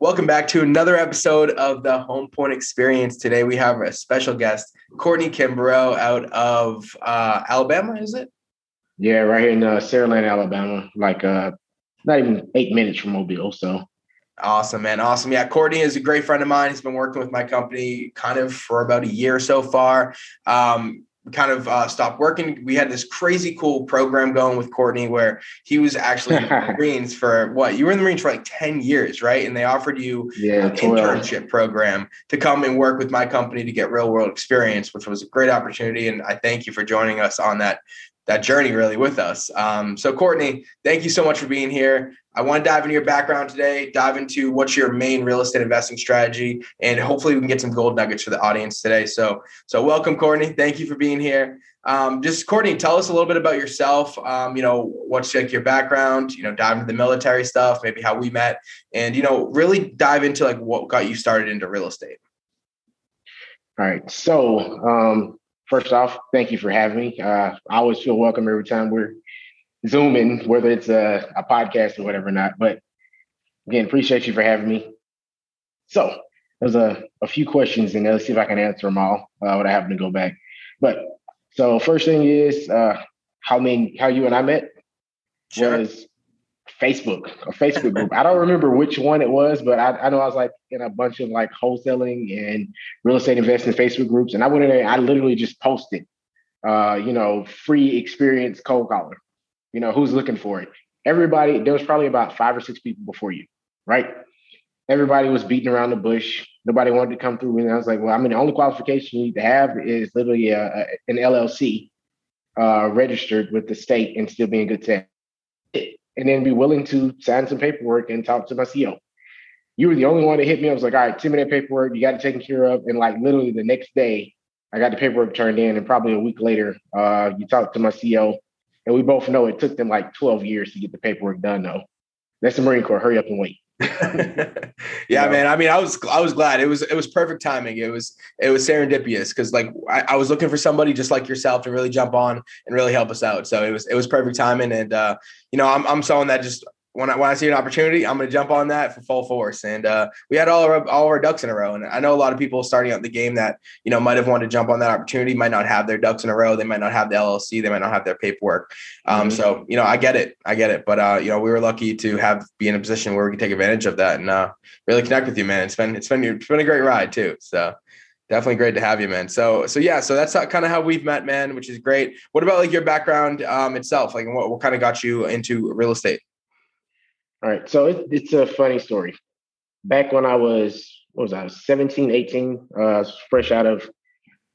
Welcome back to another episode of the Home Point Experience. Today we have a special guest, Courtney Kimbrough, out of uh, Alabama. Is it? Yeah, right here in uh, Saraland, Alabama. Like uh, not even eight minutes from Mobile. So Awesome, man. Awesome. Yeah, Courtney is a great friend of mine. He's been working with my company kind of for about a year so far. Um, kind of uh, stopped working. We had this crazy cool program going with Courtney where he was actually in the Marines for what? You were in the Marines for like 10 years, right? And they offered you yeah, an internship program to come and work with my company to get real world experience, which was a great opportunity. And I thank you for joining us on that that journey really with us. Um, so Courtney, thank you so much for being here. I want to dive into your background today, dive into what's your main real estate investing strategy, and hopefully we can get some gold nuggets for the audience today. So, so welcome, Courtney. Thank you for being here. Um, just Courtney, tell us a little bit about yourself. Um, you know, what's like your background? You know, dive into the military stuff, maybe how we met, and you know, really dive into like what got you started into real estate. All right. So, um, first off, thank you for having me. Uh, I always feel welcome every time we're zooming, whether it's a, a podcast or whatever or not. But again, appreciate you for having me. So there's a, a few questions in there. Let's see if I can answer them all uh, without having to go back. But so first thing is uh, how many how you and I met sure. was Facebook, a Facebook group. I don't remember which one it was, but I, I, know I was like in a bunch of like wholesaling and real estate investing Facebook groups. And I went in there, I literally just posted, uh, you know, free experience cold caller. You know, who's looking for it? Everybody, there was probably about five or six people before you, right? Everybody was beating around the bush. Nobody wanted to come through. And I was like, well, I mean, the only qualification you need to have is literally a, a, an LLC uh, registered with the state and still being good tech and then be willing to sign some paperwork and talk to my CEO. You were the only one that hit me. I was like, all right, 10 minute paperwork, you got it taken care of. And like literally the next day, I got the paperwork turned in. And probably a week later, uh, you talked to my CEO. And we both know it took them like 12 years to get the paperwork done, though. That's the Marine Corps. Hurry up and wait. yeah, man. I mean, I was I was glad. It was it was perfect timing. It was it was serendipitous because like I, I, was looking for somebody just like yourself to really jump on and really help us out. So it was it was perfect timing. And uh, you know, I'm I'm someone that just when I when I see an opportunity, I'm going to jump on that for full force. And uh, we had all our all our ducks in a row. And I know a lot of people starting out the game that you know might have wanted to jump on that opportunity, might not have their ducks in a row. They might not have the LLC. They might not have their paperwork. Um, mm-hmm. So you know, I get it, I get it. But uh, you know, we were lucky to have be in a position where we could take advantage of that and uh, really connect with you, man. It's been it's been it's been a great ride too. So definitely great to have you man so so yeah so that's kind of how we've met man which is great what about like your background um itself like what, what kind of got you into real estate all right. So it, it's a funny story. Back when I was, what was I, 17, 18, uh, fresh out of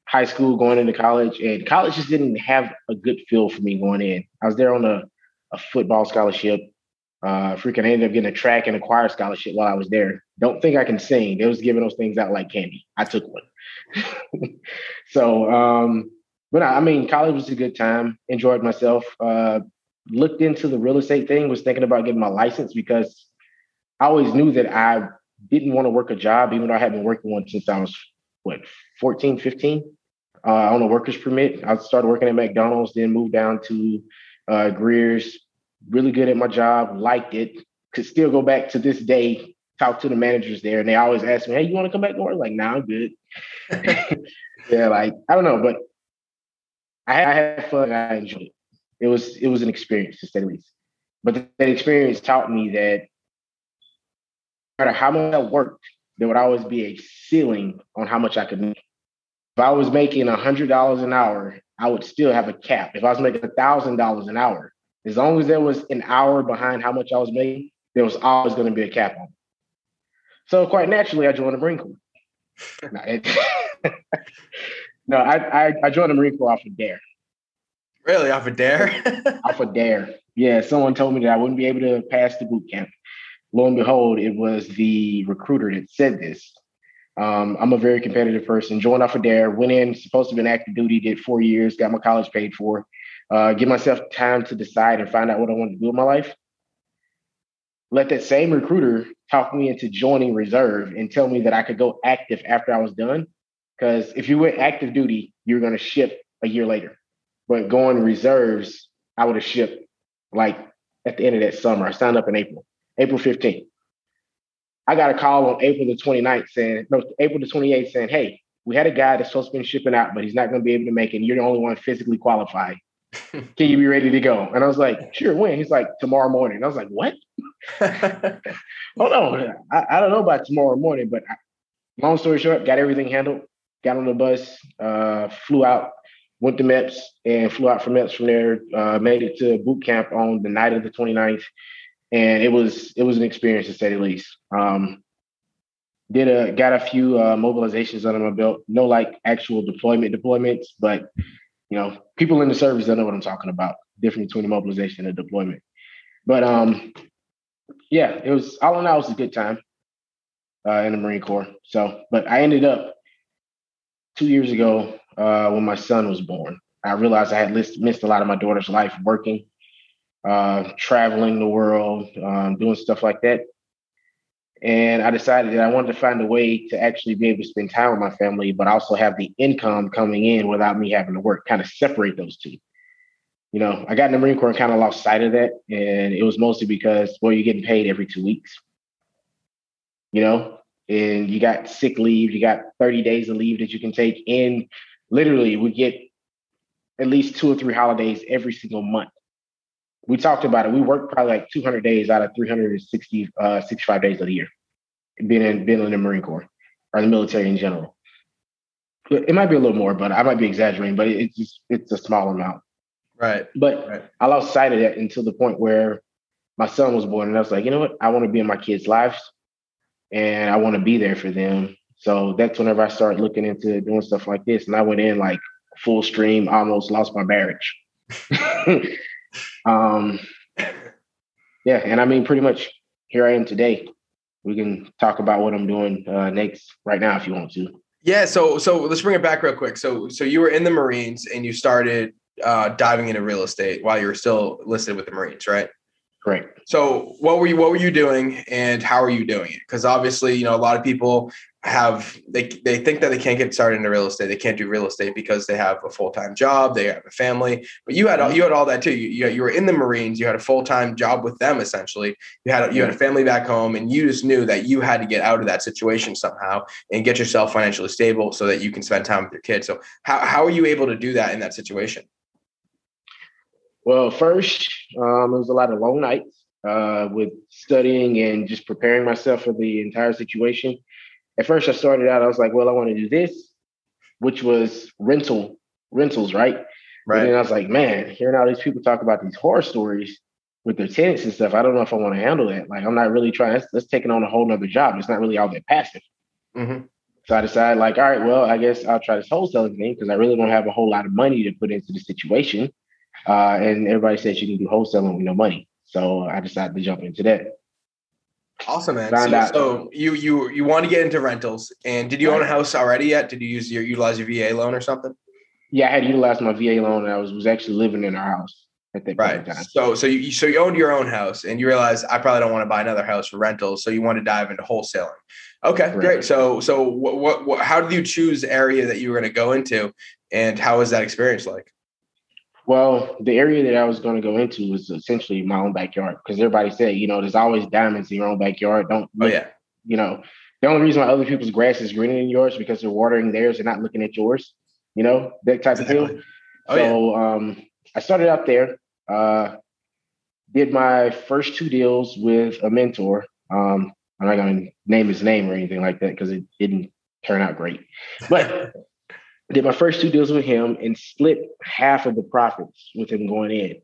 high school, going into college, and college just didn't have a good feel for me going in. I was there on a, a football scholarship. Uh, freaking I ended up getting a track and a choir scholarship while I was there. Don't think I can sing. They was giving those things out like candy. I took one. so, um, but I, I mean, college was a good time. Enjoyed myself. Uh, looked into the real estate thing, was thinking about getting my license because I always knew that I didn't want to work a job, even though I had been working one since I was, what, 14, 15 uh, on a worker's permit. I started working at McDonald's, then moved down to uh, Greer's. Really good at my job, liked it. Could still go back to this day, talk to the managers there, and they always ask me, "Hey, you want to come back to work?" Like, nah, I'm good. yeah, like I don't know, but I, I had fun. I enjoyed it it was it was an experience to say the least. But that experience taught me that no matter how much I worked, there would always be a ceiling on how much I could make. If I was making hundred dollars an hour, I would still have a cap. If I was making thousand dollars an hour, as long as there was an hour behind how much I was making, there was always going to be a cap on. It. So quite naturally, I joined the Marine Corps. no I, I, I joined the Marine Corps off of Dare. Really, off a dare? off a dare. Yeah, someone told me that I wouldn't be able to pass the boot camp. Lo and behold, it was the recruiter that said this. Um, I'm a very competitive person. Joined off a dare, went in, supposed to be an active duty, did four years, got my college paid for. Uh, give myself time to decide and find out what I want to do in my life. Let that same recruiter talk me into joining reserve and tell me that I could go active after I was done. Because if you went active duty, you're going to ship a year later. But going reserves, I would have shipped like at the end of that summer. I signed up in April, April 15th. I got a call on April the 29th saying, no, April the 28th saying, hey, we had a guy that's supposed to be shipping out, but he's not going to be able to make it. You're the only one physically qualified. Can you be ready to go? And I was like, sure, when? He's like, tomorrow morning. I was like, what? Hold on. I, I, don't know about tomorrow morning, but I, long story short, got everything handled, got on the bus, uh, flew out, went to MEPS and flew out from MEPS from there, uh, made it to boot camp on the night of the 29th. And it was it was an experience to say the least. Um, did a got a few uh, mobilizations under my belt. No like actual deployment deployments, but you know, people in the service don't know what I'm talking about. Difference between a mobilization and a deployment. But um, yeah, it was all in all, it was a good time uh, in the Marine Corps. So, but I ended up two years ago uh, when my son was born. I realized I had list, missed a lot of my daughter's life working, uh, traveling the world, um, doing stuff like that. And I decided that I wanted to find a way to actually be able to spend time with my family, but also have the income coming in without me having to work, kind of separate those two. You know, I got in the Marine Corps and kind of lost sight of that. And it was mostly because, well, you're getting paid every two weeks. You know, and you got sick leave, you got 30 days of leave that you can take. And literally, we get at least two or three holidays every single month. We talked about it. We work probably like 200 days out of 360, uh, 65 days of the year, being in, being in the Marine Corps or the military in general. It might be a little more, but I might be exaggerating, but it's just, it's a small amount. Right. But right. I lost sight of that until the point where my son was born. And I was like, you know what? I want to be in my kids' lives and I want to be there for them. So that's whenever I started looking into doing stuff like this. And I went in like full stream, almost lost my marriage. um, yeah, and I mean, pretty much here I am today. We can talk about what I'm doing uh, next right now if you want to. Yeah, so so let's bring it back real quick. So so you were in the Marines and you started uh, diving into real estate while you were still listed with the Marines, right? Correct. So what were you what were you doing and how are you doing it? Because obviously, you know, a lot of people have they they think that they can't get started into real estate. They can't do real estate because they have a full time job, they have a family. But you had all you had all that too. You you, you were in the Marines. You had a full time job with them essentially. You had you had a family back home, and you just knew that you had to get out of that situation somehow and get yourself financially stable so that you can spend time with your kids. So how how are you able to do that in that situation? Well, first, um, it was a lot of long nights uh, with studying and just preparing myself for the entire situation. At first, I started out, I was like, well, I want to do this, which was rental rentals, right? Right. And then I was like, man, hearing all these people talk about these horror stories with their tenants and stuff, I don't know if I want to handle that. Like, I'm not really trying. That's, that's taking on a whole nother job. It's not really all that passive. Mm-hmm. So I decided, like, all right, well, I guess I'll try this wholesaling thing because I really don't have a whole lot of money to put into the situation. Uh, and everybody says you can do wholesaling with no money. So I decided to jump into that. Awesome, man. So, so, you you you want to get into rentals, and did you own a house already yet? Did you use your utilize your VA loan or something? Yeah, I had utilized my VA loan, and I was was actually living in our house at that right. So so you so you owned your own house, and you realized I probably don't want to buy another house for rentals, so you want to dive into wholesaling. Okay, right. great. So so what, what what how did you choose the area that you were going to go into, and how was that experience like? Well, the area that I was going to go into was essentially my own backyard because everybody said, you know, there's always diamonds in your own backyard. Don't, oh yeah, you know, the only reason why other people's grass is greener than yours because they're watering theirs and not looking at yours. You know that type exactly. of deal. Oh, so yeah. um, I started out there. Uh, did my first two deals with a mentor. Um, I'm not going to name his name or anything like that because it didn't turn out great. But did my first two deals with him and split half of the profits with him going in.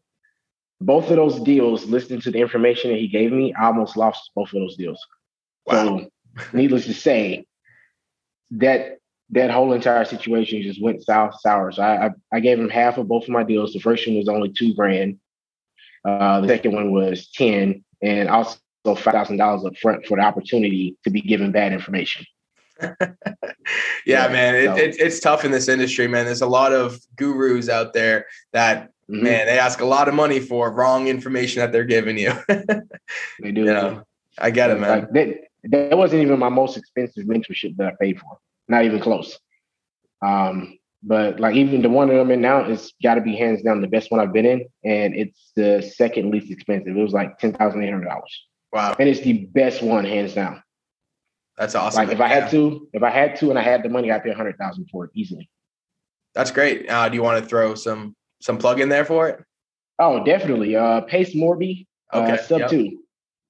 Both of those deals, listening to the information that he gave me, I almost lost both of those deals. Wow. So, needless to say, that that whole entire situation just went south sour. So I, I, I gave him half of both of my deals. The first one was only two grand. Uh, the second one was ten, and also five thousand dollars up front for the opportunity to be given bad information. yeah, man, it, it, it's tough in this industry, man. There's a lot of gurus out there that, mm-hmm. man, they ask a lot of money for wrong information that they're giving you. they do. You know, I get it, man. Like that, that wasn't even my most expensive mentorship that I paid for. Not even close. Um, but like even the one that I'm in now is got to be hands down the best one I've been in, and it's the second least expensive. It was like ten thousand eight hundred dollars. Wow! And it's the best one hands down. That's awesome. Like if I had to, if I had to, and I had the money, I'd pay a hundred thousand for it easily. That's great. Uh, do you want to throw some some plug in there for it? Oh, definitely. Uh, Pace Morby, uh, okay, uh, sub yep. two.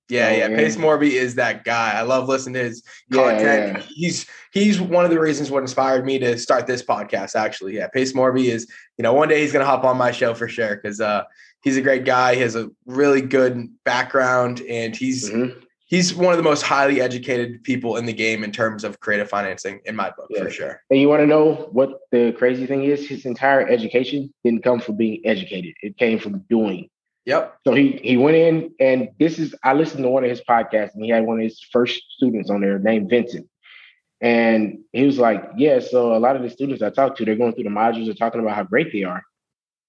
Yeah, oh, yeah. Man. Pace Morby is that guy. I love listening to his content. Yeah, yeah. He's he's one of the reasons what inspired me to start this podcast. Actually, yeah. Pace Morby is you know one day he's gonna hop on my show for sure because uh, he's a great guy. He has a really good background and he's mm-hmm. He's one of the most highly educated people in the game in terms of creative financing in my book yeah. for sure. And you want to know what the crazy thing is? His entire education didn't come from being educated. It came from doing. Yep. So he he went in and this is I listened to one of his podcasts and he had one of his first students on there named Vincent. And he was like, Yeah, so a lot of the students I talked to, they're going through the modules, they're talking about how great they are.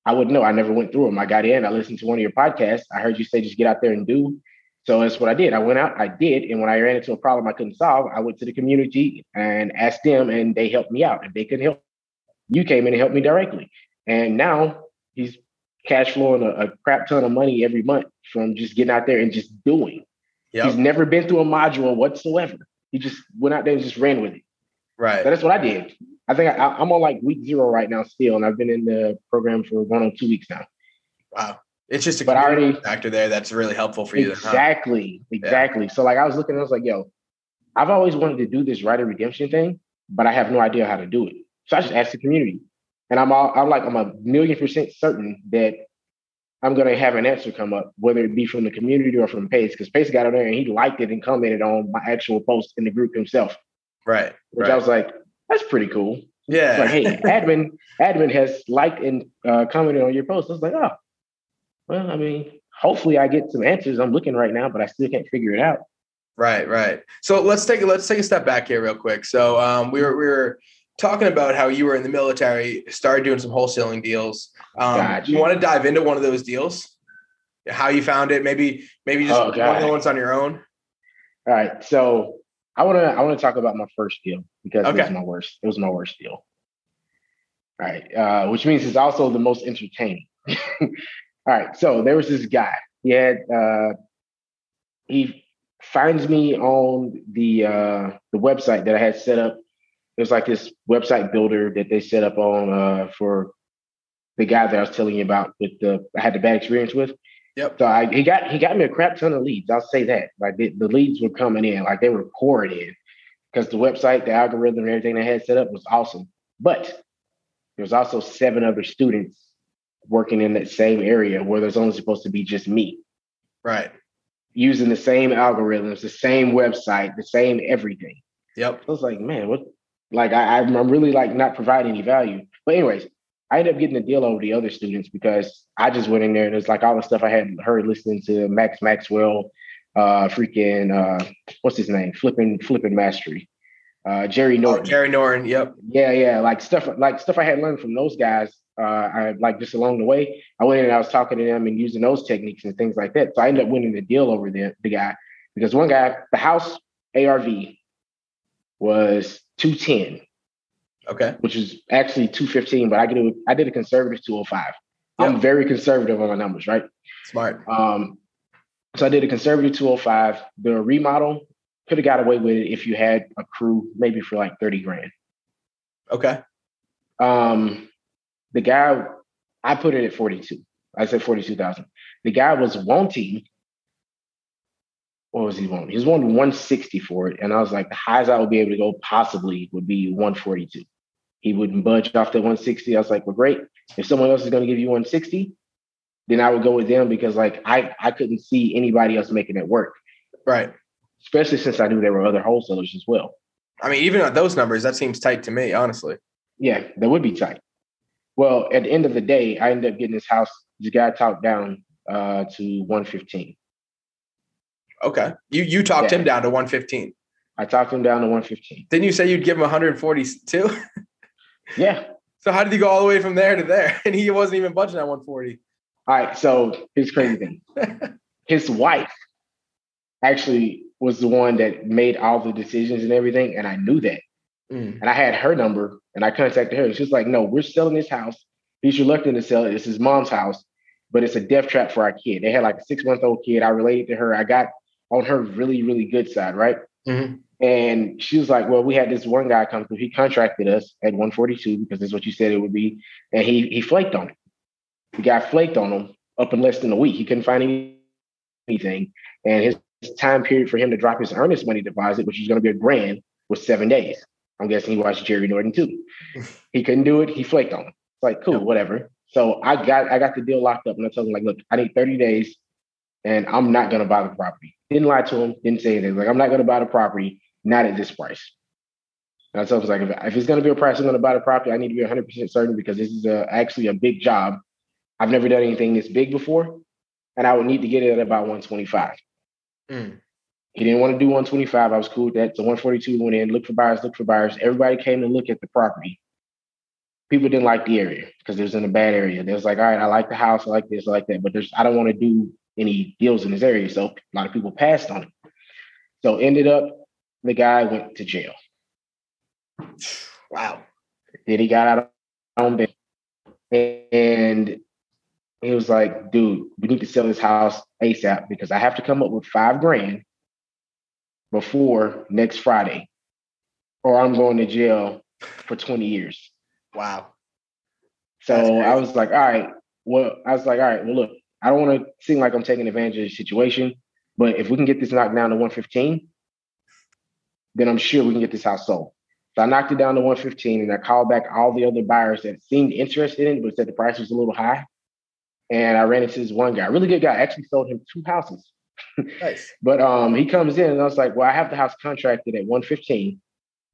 I wouldn't know. I never went through them. I got in, I listened to one of your podcasts. I heard you say just get out there and do. So that's what I did. I went out, I did. And when I ran into a problem I couldn't solve, I went to the community and asked them, and they helped me out. If they couldn't help, you came in and helped me directly. And now he's cash flowing a, a, crap ton of money every month from just getting out there and just doing. Yep. He's never been through a module whatsoever. He just went out there and just ran with it. Right. So that's what I did. I think I, am on like week zero right now still, and I've been in the program for one or two weeks now. Wow. It's just a but already, factor there that's really helpful for you. Exactly. Then, huh? Exactly. Yeah. So like I was looking, I was like, yo, I've always wanted to do this right of redemption thing, but I have no idea how to do it. So I just asked the community. And I'm all, I'm like, I'm a million percent certain that I'm gonna have an answer come up, whether it be from the community or from Pace, because Pace got on there and he liked it and commented on my actual post in the group himself. Right. Which right. I was like, that's pretty cool. Yeah. Like, hey, admin, admin has liked and uh, commented on your post. I was like, oh, well, I mean, hopefully I get some answers. I'm looking right now, but I still can't figure it out. Right, right. So let's take let's take a step back here real quick. So um, we were we were talking about how you were in the military, started doing some wholesaling deals. Um, gotcha. You want to dive into one of those deals? How you found it? Maybe maybe just oh, one of the ones on your own. All right. So I want to I want to talk about my first deal because okay. it was my worst. It was my worst deal. All right, uh, which means it's also the most entertaining. All right, so there was this guy. He had uh, he finds me on the uh, the website that I had set up it was like this website builder that they set up on uh, for the guy that I was telling you about with the I had the bad experience with. Yep. So I, he got he got me a crap ton of leads. I'll say that. Like the, the leads were coming in, like they were pouring in, because the website, the algorithm, and everything they had set up was awesome. But there's also seven other students working in that same area where there's only supposed to be just me. Right. Using the same algorithms, the same website, the same everything. Yep. I was like, man, what like I, I'm really like not providing any value. But anyways, I ended up getting a deal over the other students because I just went in there and it's like all the stuff I had heard listening to Max Maxwell, uh, freaking uh, what's his name, flipping flipping mastery, uh, Jerry oh, Norton. Oh, Jerry Norton, yep. Yeah, yeah, like stuff like stuff I had learned from those guys. Uh, I like just along the way, I went in and I was talking to them and using those techniques and things like that. So I ended up winning the deal over the the guy because one guy, the house ARV was 210. Okay. Which is actually 215, but I did a, I did a conservative 205. Yep. I'm very conservative on my numbers, right? Smart. Um, so I did a conservative 205. The remodel could have got away with it if you had a crew, maybe for like 30 grand. Okay. Um, the guy, I put it at 42. I said 42,000. The guy was wanting what was he wanting? He was wanting 160 for it. And I was like, the highest I would be able to go possibly would be 142. He wouldn't budge off the 160. I was like, well, great. If someone else is going to give you 160, then I would go with them because like I, I couldn't see anybody else making it work. Right. Especially since I knew there were other wholesalers as well. I mean, even at those numbers, that seems tight to me, honestly. Yeah, that would be tight. Well, at the end of the day, I ended up getting this house. This guy talked down uh, to 115. Okay. You you talked yeah. him down to 115. I talked him down to 115. Didn't you say you'd give him 142? yeah. So how did he go all the way from there to there? And he wasn't even budging at 140. All right. So here's crazy thing. His wife actually was the one that made all the decisions and everything. And I knew that. Mm. And I had her number and I contacted her. She's like, no, we're selling this house. He's reluctant to sell it. It's his mom's house, but it's a death trap for our kid. They had like a six month old kid. I related to her. I got on her really, really good side, right? Mm-hmm. And she was like, Well, we had this one guy come through. He contracted us at 142 because that's what you said it would be. And he he flaked on him. The guy flaked on him up in less than a week. He couldn't find anything. And his time period for him to drop his earnest money deposit, which is going to be a grand, was seven days. I'm guessing he watched Jerry Norton too. he couldn't do it. He flaked on him. It's like, cool, whatever. So I got I got the deal locked up and I told him, like, look, I need 30 days and I'm not gonna buy the property. Didn't lie to him, didn't say anything. Like, I'm not gonna buy the property, not at this price. And I told him, like, if, if it's gonna be a price, I'm gonna buy the property. I need to be 100 percent certain because this is a, actually a big job. I've never done anything this big before, and I would need to get it at about 125. Mm. He didn't want to do 125. I was cool with that. So 142 went in, look for buyers, look for buyers. Everybody came to look at the property. People didn't like the area because it was in a bad area. They was like, all right, I like the house, I like this, I like that, but there's I don't want to do any deals in this area. So a lot of people passed on it. So ended up the guy went to jail. Wow. Then he got out on bail. And he was like, dude, we need to sell this house ASAP because I have to come up with five grand before next Friday, or I'm going to jail for 20 years. Wow. So I was like, all right. Well, I was like, all right, well, look, I don't want to seem like I'm taking advantage of the situation, but if we can get this knocked down to 115, then I'm sure we can get this house sold. So I knocked it down to 115 and I called back all the other buyers that seemed interested in it, but said the price was a little high. And I ran into this one guy, really good guy, I actually sold him two houses. Nice. but um, he comes in and I was like, well, I have the house contracted at 115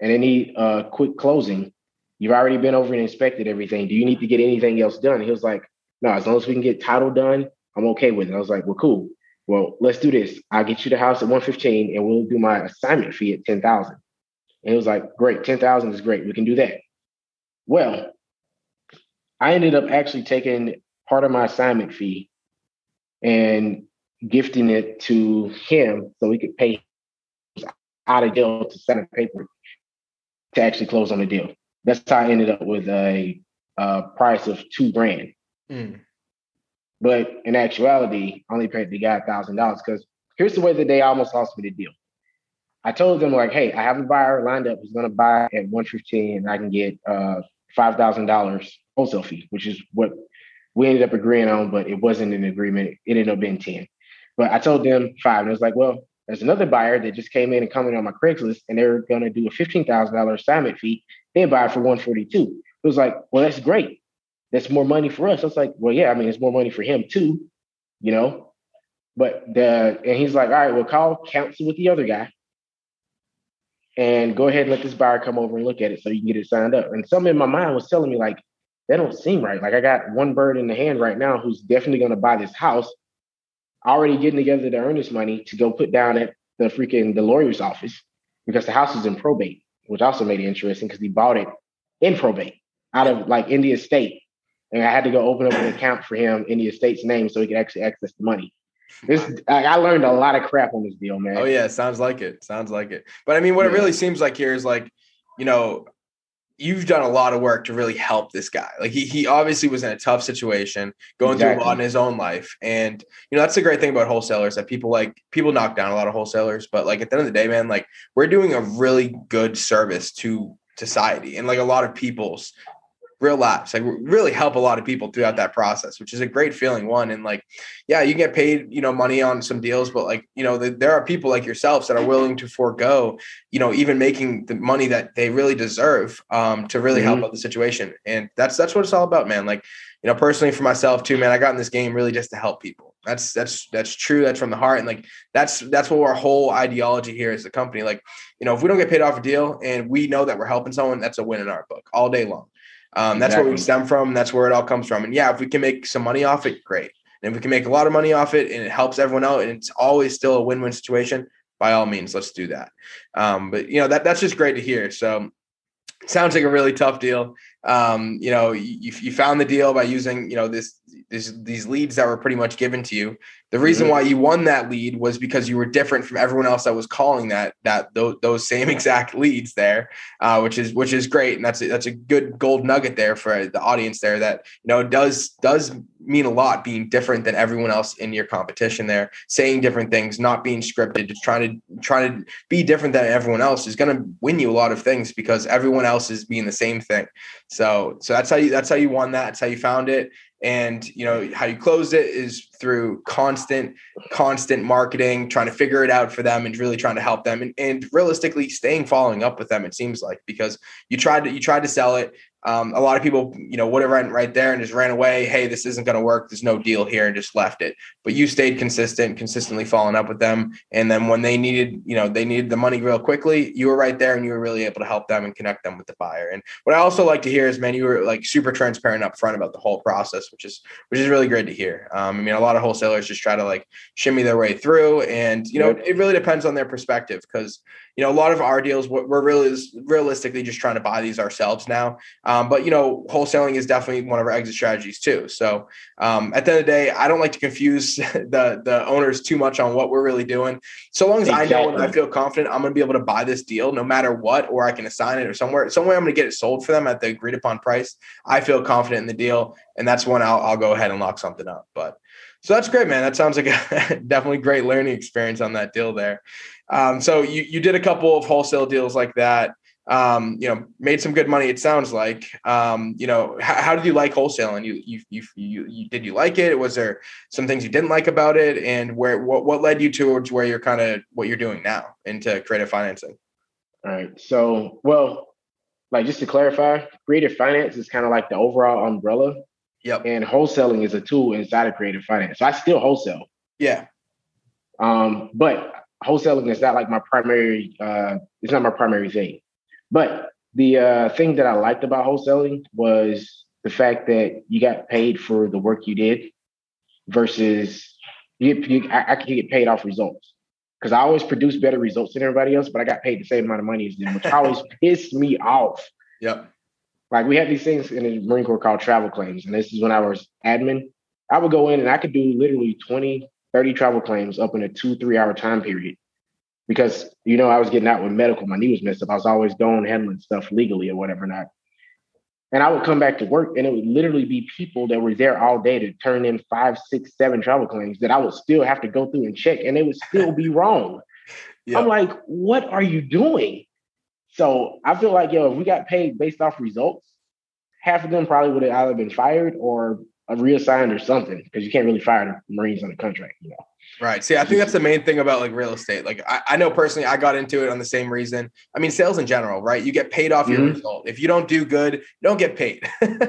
and they need a quick closing. You've already been over and inspected everything. Do you need to get anything else done? He was like, no, as long as we can get title done, I'm okay with it. I was like, well, cool. Well, let's do this. I'll get you the house at 115 and we'll do my assignment fee at 10,000. And he was like, great, 10,000 is great. We can do that. Well, I ended up actually taking part of my assignment fee and gifting it to him so he could pay out of deal to sign a paper to actually close on the deal. That's how I ended up with a, a price of two grand. Mm. But in actuality, I only paid the guy a thousand dollars because here's the way that they almost lost me the deal. I told them like, hey, I have a buyer lined up who's gonna buy at 115 and I can get uh five thousand dollars wholesale fee, which is what we ended up agreeing on, but it wasn't an agreement. It ended up being 10. But I told them five, and it was like, well, there's another buyer that just came in and commented on my Craigslist, and they're going to do a fifteen thousand dollar assignment fee. They buy it for one forty two. It was like, well, that's great. That's more money for us. I was like, well, yeah, I mean, it's more money for him too, you know. But the and he's like, all right, well, call counsel with the other guy, and go ahead and let this buyer come over and look at it so you can get it signed up. And something in my mind was telling me like, that don't seem right. Like I got one bird in the hand right now who's definitely going to buy this house already getting together the earnest money to go put down at the freaking the lawyer's office because the house is in probate, which also made it interesting because he bought it in probate out of like India State. And I had to go open up an account for him in the estate's name so he could actually access the money. This I learned a lot of crap on this deal, man. Oh yeah, sounds like it. Sounds like it. But I mean, what yeah. it really seems like here is like, you know, you've done a lot of work to really help this guy. Like he he obviously was in a tough situation, going exactly. through a lot in his own life. And you know, that's the great thing about wholesalers that people like people knock down a lot of wholesalers, but like at the end of the day, man, like we're doing a really good service to society and like a lot of people's real lives like really help a lot of people throughout that process which is a great feeling one and like yeah you get paid you know money on some deals but like you know the, there are people like yourselves that are willing to forego you know even making the money that they really deserve um, to really mm-hmm. help out the situation and that's that's what it's all about man like you know personally for myself too man i got in this game really just to help people that's that's that's true that's from the heart and like that's that's what our whole ideology here as a company like you know if we don't get paid off a deal and we know that we're helping someone that's a win in our book all day long um, that's exactly. where we stem from. That's where it all comes from. And yeah, if we can make some money off it, great. And if we can make a lot of money off it and it helps everyone out and it's always still a win-win situation, by all means, let's do that. Um, but you know, that that's just great to hear. So sounds like a really tough deal. um, you know, you, you found the deal by using, you know, this, this, these leads that were pretty much given to you. The reason mm-hmm. why you won that lead was because you were different from everyone else that was calling that that those, those same exact leads there, uh, which is which is great, and that's a, that's a good gold nugget there for the audience there. That you know does does mean a lot being different than everyone else in your competition there, saying different things, not being scripted, just trying to trying to be different than everyone else is going to win you a lot of things because everyone else is being the same thing. So so that's how you that's how you won that. That's how you found it and you know how you close it is through constant constant marketing trying to figure it out for them and really trying to help them and, and realistically staying following up with them it seems like because you tried to you tried to sell it um, a lot of people, you know, would have run right there and just ran away. Hey, this isn't going to work. There's no deal here, and just left it. But you stayed consistent, consistently following up with them. And then when they needed, you know, they needed the money real quickly, you were right there, and you were really able to help them and connect them with the buyer. And what I also like to hear is, man, you were like super transparent up front about the whole process, which is which is really great to hear. Um, I mean, a lot of wholesalers just try to like shimmy their way through, and you know, it really depends on their perspective because you know, a lot of our deals, we're really realistically just trying to buy these ourselves now. Um, but you know, wholesaling is definitely one of our exit strategies too. So um, at the end of the day, I don't like to confuse the the owners too much on what we're really doing. So long as exactly. I know and I feel confident, I'm going to be able to buy this deal no matter what, or I can assign it or somewhere, somewhere I'm going to get it sold for them at the agreed upon price. I feel confident in the deal, and that's when I'll, I'll go ahead and lock something up. But so that's great, man. That sounds like a definitely great learning experience on that deal there. Um, so you you did a couple of wholesale deals like that. Um, you know, made some good money. It sounds like. Um, you know, how, how, did you like wholesaling? You, you you you you did you like it? Was there some things you didn't like about it? And where what what led you towards where you're kind of what you're doing now into creative financing? All right. So well, like just to clarify, creative finance is kind of like the overall umbrella. Yep. And wholesaling is a tool inside of creative finance. So I still wholesale. Yeah. Um, but wholesaling is not like my primary uh it's not my primary thing but the uh thing that i liked about wholesaling was the fact that you got paid for the work you did versus you, you I, I could get paid off results because i always produce better results than everybody else but i got paid the same amount of money as them which always pissed me off yep like we had these things in the marine corps called travel claims and this is when i was admin i would go in and i could do literally 20 30 travel claims up in a two, three hour time period. Because, you know, I was getting out with medical, my knee was messed up. I was always going handling stuff legally or whatever not. And I would come back to work and it would literally be people that were there all day to turn in five, six, seven travel claims that I would still have to go through and check and they would still be wrong. I'm like, what are you doing? So I feel like, yo, if we got paid based off results, half of them probably would have either been fired or reassigned or something because you can't really fire the Marines on a contract, you know. Right. See, I think that's the main thing about like real estate. Like I, I know personally, I got into it on the same reason. I mean, sales in general, right? You get paid off mm-hmm. your result. If you don't do good, you don't get paid. and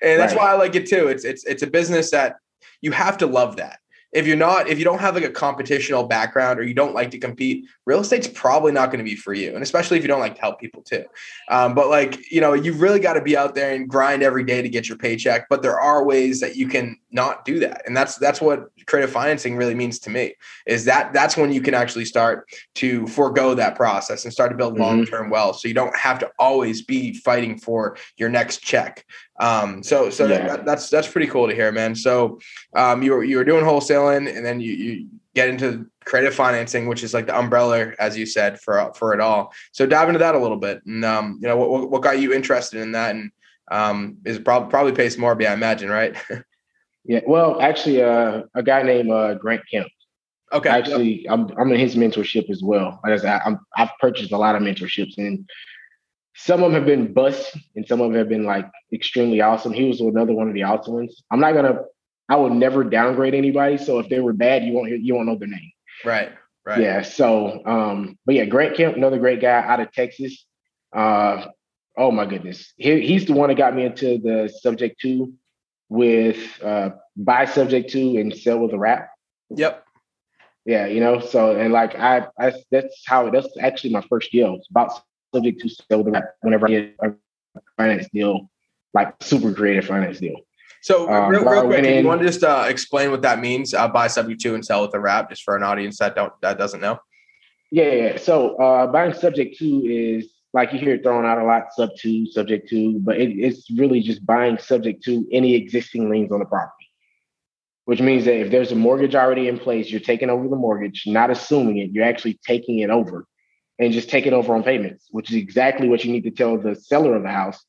that's right. why I like it too. It's it's it's a business that you have to love that if you're not if you don't have like a competitional background or you don't like to compete real estate's probably not going to be for you and especially if you don't like to help people too um, but like you know you've really got to be out there and grind every day to get your paycheck but there are ways that you can not do that and that's that's what creative financing really means to me is that that's when you can actually start to forego that process and start to build mm-hmm. long-term wealth so you don't have to always be fighting for your next check um, so so yeah. that, that's that's pretty cool to hear, man. So um, you were you were doing wholesaling, and then you you get into creative financing, which is like the umbrella, as you said, for for it all. So dive into that a little bit, and um, you know what what got you interested in that, and um, is probably probably pays more, I imagine, right? yeah. Well, actually, uh, a guy named uh, Grant Kemp. Okay. Actually, yep. I'm I'm in his mentorship as well. Like I said, I'm, I've purchased a lot of mentorships, and some of them have been bust and some of them have been like extremely awesome. He was another one of the awesome ones. I'm not gonna I will never downgrade anybody. So if they were bad, you won't hear, you won't know their name. Right. Right. Yeah. So um, but yeah, Grant Kemp, another great guy out of Texas. Uh oh my goodness. He, he's the one that got me into the subject to with uh buy subject to and sell with a wrap. Yep. Yeah, you know, so and like I, I that's how that's actually my first deal. It's about subject to sell the wrap whenever I get a finance deal, like super creative finance deal. So um, real, real quick, in, you want to just uh, explain what that means? Uh, buy subject to and sell with a wrap, just for an audience that don't that doesn't know. Yeah, yeah. So uh, buying subject to is like you hear it thrown out a lot, sub two, subject to, but it, it's really just buying subject to any existing liens on the property. Which means that if there's a mortgage already in place, you're taking over the mortgage, not assuming it, you're actually taking it over and just take it over on payments, which is exactly what you need to tell the seller of the house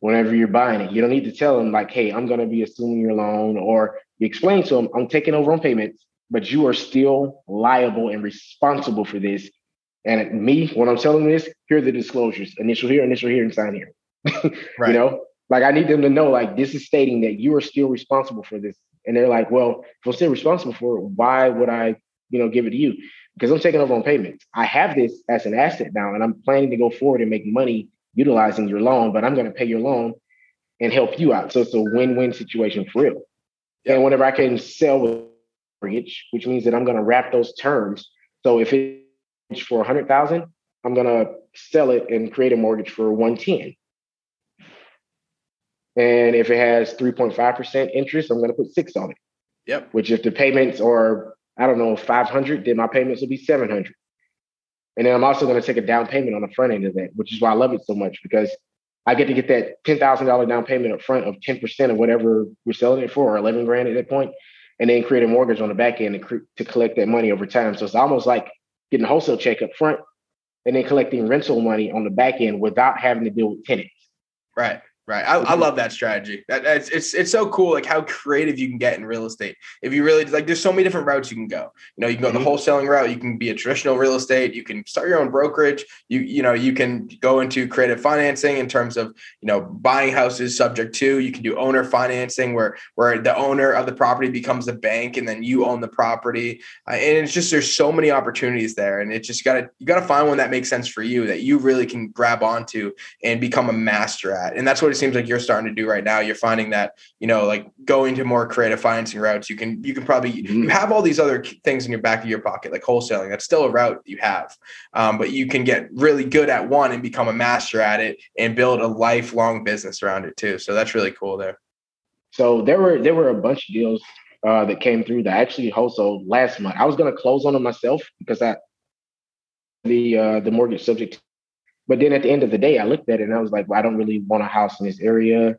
whenever you're buying it. You don't need to tell them like, hey, I'm gonna be assuming your loan, or you explain to them, I'm taking over on payments, but you are still liable and responsible for this and me, when I'm telling this, here are the disclosures: initial here, initial here, and sign here. right. You know, like I need them to know, like this is stating that you are still responsible for this. And they're like, well, if I'm still responsible for it, why would I, you know, give it to you? Because I'm taking over on payments. I have this as an asset now, and I'm planning to go forward and make money utilizing your loan, but I'm going to pay your loan and help you out. So it's a win-win situation for real. Yeah. And whenever I can sell with mortgage, which means that I'm going to wrap those terms. So if it for a hundred thousand, I'm gonna sell it and create a mortgage for 110. And if it has 3.5% interest, I'm gonna put six on it. Yep. Which if the payments are, I don't know, 500, then my payments will be 700. And then I'm also going to take a down payment on the front end of that, which is why I love it so much because I get to get that $10,000 down payment up front of 10% of whatever we're selling it for, or 11 grand at that point, and then create a mortgage on the back end to, to collect that money over time. So it's almost like getting a wholesale check up front and then collecting rental money on the back end without having to deal with tenants. Right. Right. I, I love that strategy. That, it's, it's it's so cool, like how creative you can get in real estate. If you really like, there's so many different routes you can go. You know, you can go mm-hmm. the wholesaling route. You can be a traditional real estate. You can start your own brokerage. You you know, you can go into creative financing in terms of you know buying houses subject to. You can do owner financing where where the owner of the property becomes a bank and then you own the property. Uh, and it's just there's so many opportunities there, and it just gotta you gotta find one that makes sense for you that you really can grab onto and become a master at. And that's what it seems like you're starting to do right now. You're finding that, you know, like going to more creative financing routes, you can, you can probably, mm-hmm. you have all these other things in your back of your pocket, like wholesaling. That's still a route you have. Um, but you can get really good at one and become a master at it and build a lifelong business around it too. So that's really cool there. So there were, there were a bunch of deals uh, that came through that actually wholesale last month. I was going to close on them myself because I, the, uh, the mortgage subject but then at the end of the day, I looked at it and I was like, well, I don't really want a house in this area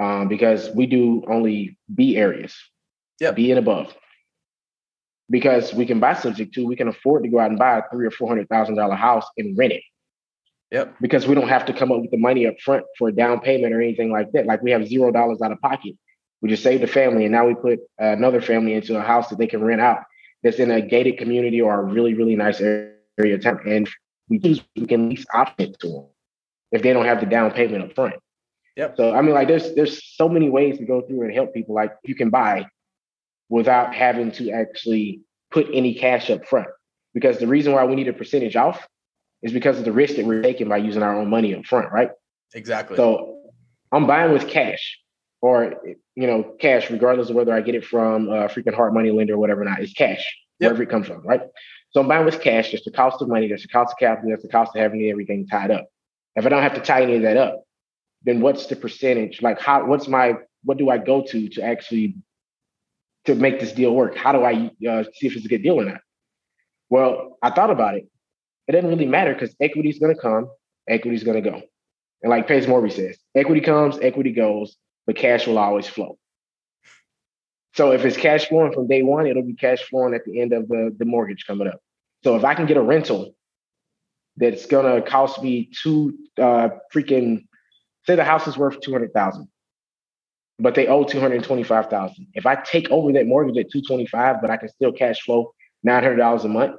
um, because we do only B areas, yeah, B and above. Because we can buy subject to, we can afford to go out and buy a three or four hundred thousand dollar house and rent it. Yep. Because we don't have to come up with the money up front for a down payment or anything like that. Like we have zero dollars out of pocket. We just saved the family, and now we put another family into a house that they can rent out that's in a gated community or a really really nice area of town. And we choose, we can at least option it to them if they don't have the down payment up front. Yep. So I mean, like there's there's so many ways to go through and help people. Like you can buy without having to actually put any cash up front. Because the reason why we need a percentage off is because of the risk that we're taking by using our own money up front, right? Exactly. So I'm buying with cash or you know, cash, regardless of whether I get it from a freaking hard money lender or whatever not, it's cash, yep. wherever it comes from, right? So buying with cash. There's the cost of money. There's the cost of capital. There's the cost of having everything tied up. If I don't have to tie any of that up, then what's the percentage? Like how? What's my? What do I go to to actually to make this deal work? How do I uh, see if it's a good deal or not? Well, I thought about it. It doesn't really matter because equity is going to come, equity is going to go. And like Pace Morby says, equity comes, equity goes, but cash will always flow. So if it's cash flowing from day one, it'll be cash flowing at the end of the, the mortgage coming up. So if I can get a rental that's gonna cost me two uh, freaking say the house is worth two hundred thousand, but they owe two hundred twenty five thousand. If I take over that mortgage at two twenty five, but I can still cash flow nine hundred dollars a month,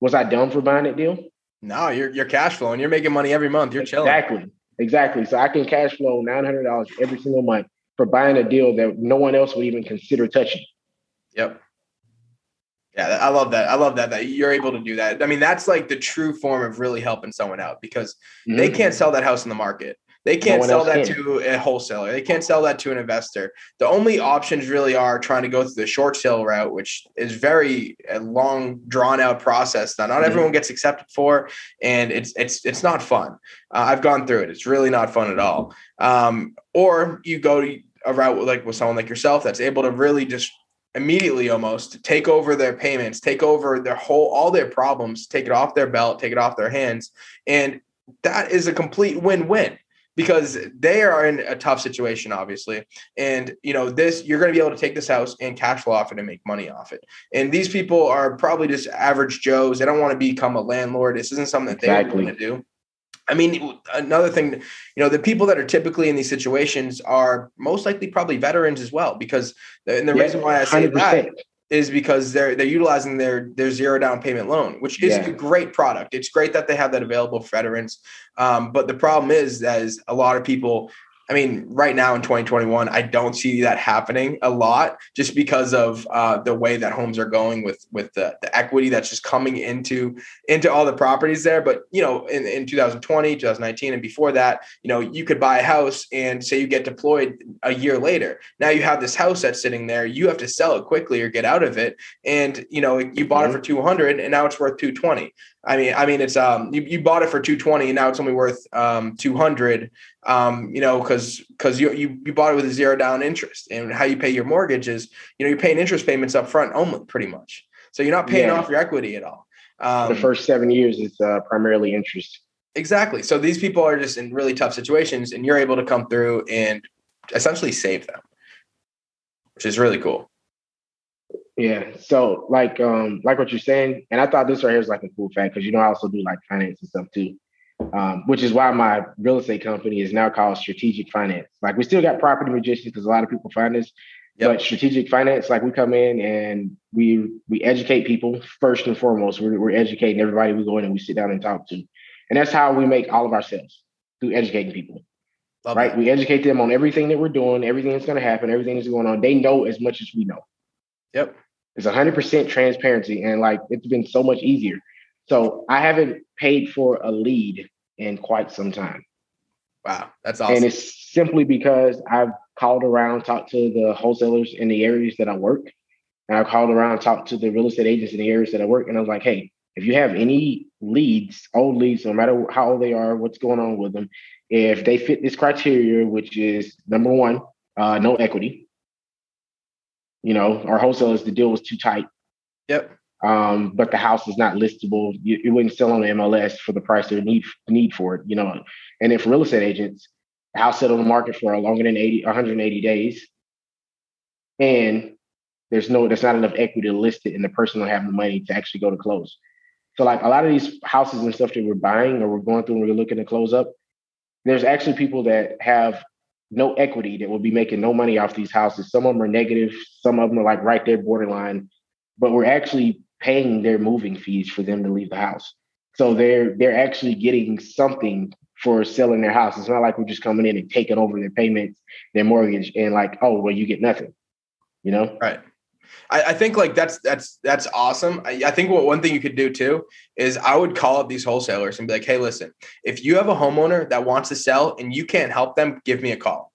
was I dumb for buying that deal? No, you're you're cash flowing. You're making money every month. You're chilling. Exactly, exactly. So I can cash flow nine hundred dollars every single month for buying a deal that no one else would even consider touching. Yep. Yeah, I love that. I love that that you're able to do that. I mean, that's like the true form of really helping someone out because mm-hmm. they can't sell that house in the market. They can't no sell that can. to a wholesaler. They can't sell that to an investor. The only options really are trying to go through the short sale route, which is very a long, drawn out process that not mm-hmm. everyone gets accepted for, and it's it's it's not fun. Uh, I've gone through it. It's really not fun at all. Um, or you go to a route like with someone like yourself that's able to really just immediately almost take over their payments, take over their whole all their problems, take it off their belt, take it off their hands, and that is a complete win-win because they are in a tough situation obviously. And you know this you're going to be able to take this house and cash flow off it and make money off it. And these people are probably just average joes. They don't want to become a landlord. This isn't something that they want to do I mean, another thing, you know, the people that are typically in these situations are most likely probably veterans as well, because and the yeah, reason why I say 100%. that is because they're they're utilizing their their zero down payment loan, which is yeah. a great product. It's great that they have that available for veterans. Um, but the problem is that is a lot of people I mean, right now in 2021, I don't see that happening a lot just because of uh, the way that homes are going with with the, the equity that's just coming into into all the properties there. But you know, in, in 2020, 2019, and before that, you know, you could buy a house and say you get deployed a year later. Now you have this house that's sitting there. You have to sell it quickly or get out of it. And you know, you bought mm-hmm. it for 200 and now it's worth 220. I mean, I mean, it's um, you, you bought it for 220 and now it's only worth um 200. Um, you know, because because you, you you bought it with a zero down interest, and how you pay your mortgage is, you know, you're paying interest payments up front only, pretty much. So you're not paying yeah. off your equity at all. Um, the first seven years is uh, primarily interest. Exactly. So these people are just in really tough situations, and you're able to come through and essentially save them, which is really cool. Yeah. So like um like what you're saying, and I thought this right here was like a cool fact because you know I also do like finance and stuff too. Um, which is why my real estate company is now called Strategic Finance. Like we still got property magicians because a lot of people find us, yep. but Strategic Finance, like we come in and we we educate people first and foremost. We're, we're educating everybody we go in and we sit down and talk to, and that's how we make all of our sales through educating people. Love right? That. We educate them on everything that we're doing, everything that's going to happen, everything that's going on. They know as much as we know. Yep. It's 100% transparency. And like, it's been so much easier. So I haven't paid for a lead in quite some time. Wow. That's awesome. And it's simply because I've called around, talked to the wholesalers in the areas that I work. And I called around, talked to the real estate agents in the areas that I work. And I was like, hey, if you have any leads, old leads, no matter how old they are, what's going on with them, if they fit this criteria, which is number one, uh, no equity, you know, our wholesalers, the deal was too tight. Yep. Um, but the house is not listable. You, you wouldn't sell on the MLS for the price they need need for it, you know. And then for real estate agents, the house sat on the market for longer than 80, 180 days. And there's no, there's not enough equity to list it, and the person don't have the money to actually go to close. So like a lot of these houses and stuff that we're buying or we're going through and we're looking to close up, there's actually people that have no equity that will be making no money off these houses. Some of them are negative, some of them are like right there borderline, but we're actually paying their moving fees for them to leave the house. So they're they're actually getting something for selling their house. It's not like we're just coming in and taking over their payments, their mortgage, and like, oh well, you get nothing. You know? Right. I, I think like that's that's that's awesome. I, I think what one thing you could do too is I would call up these wholesalers and be like, hey, listen, if you have a homeowner that wants to sell and you can't help them, give me a call.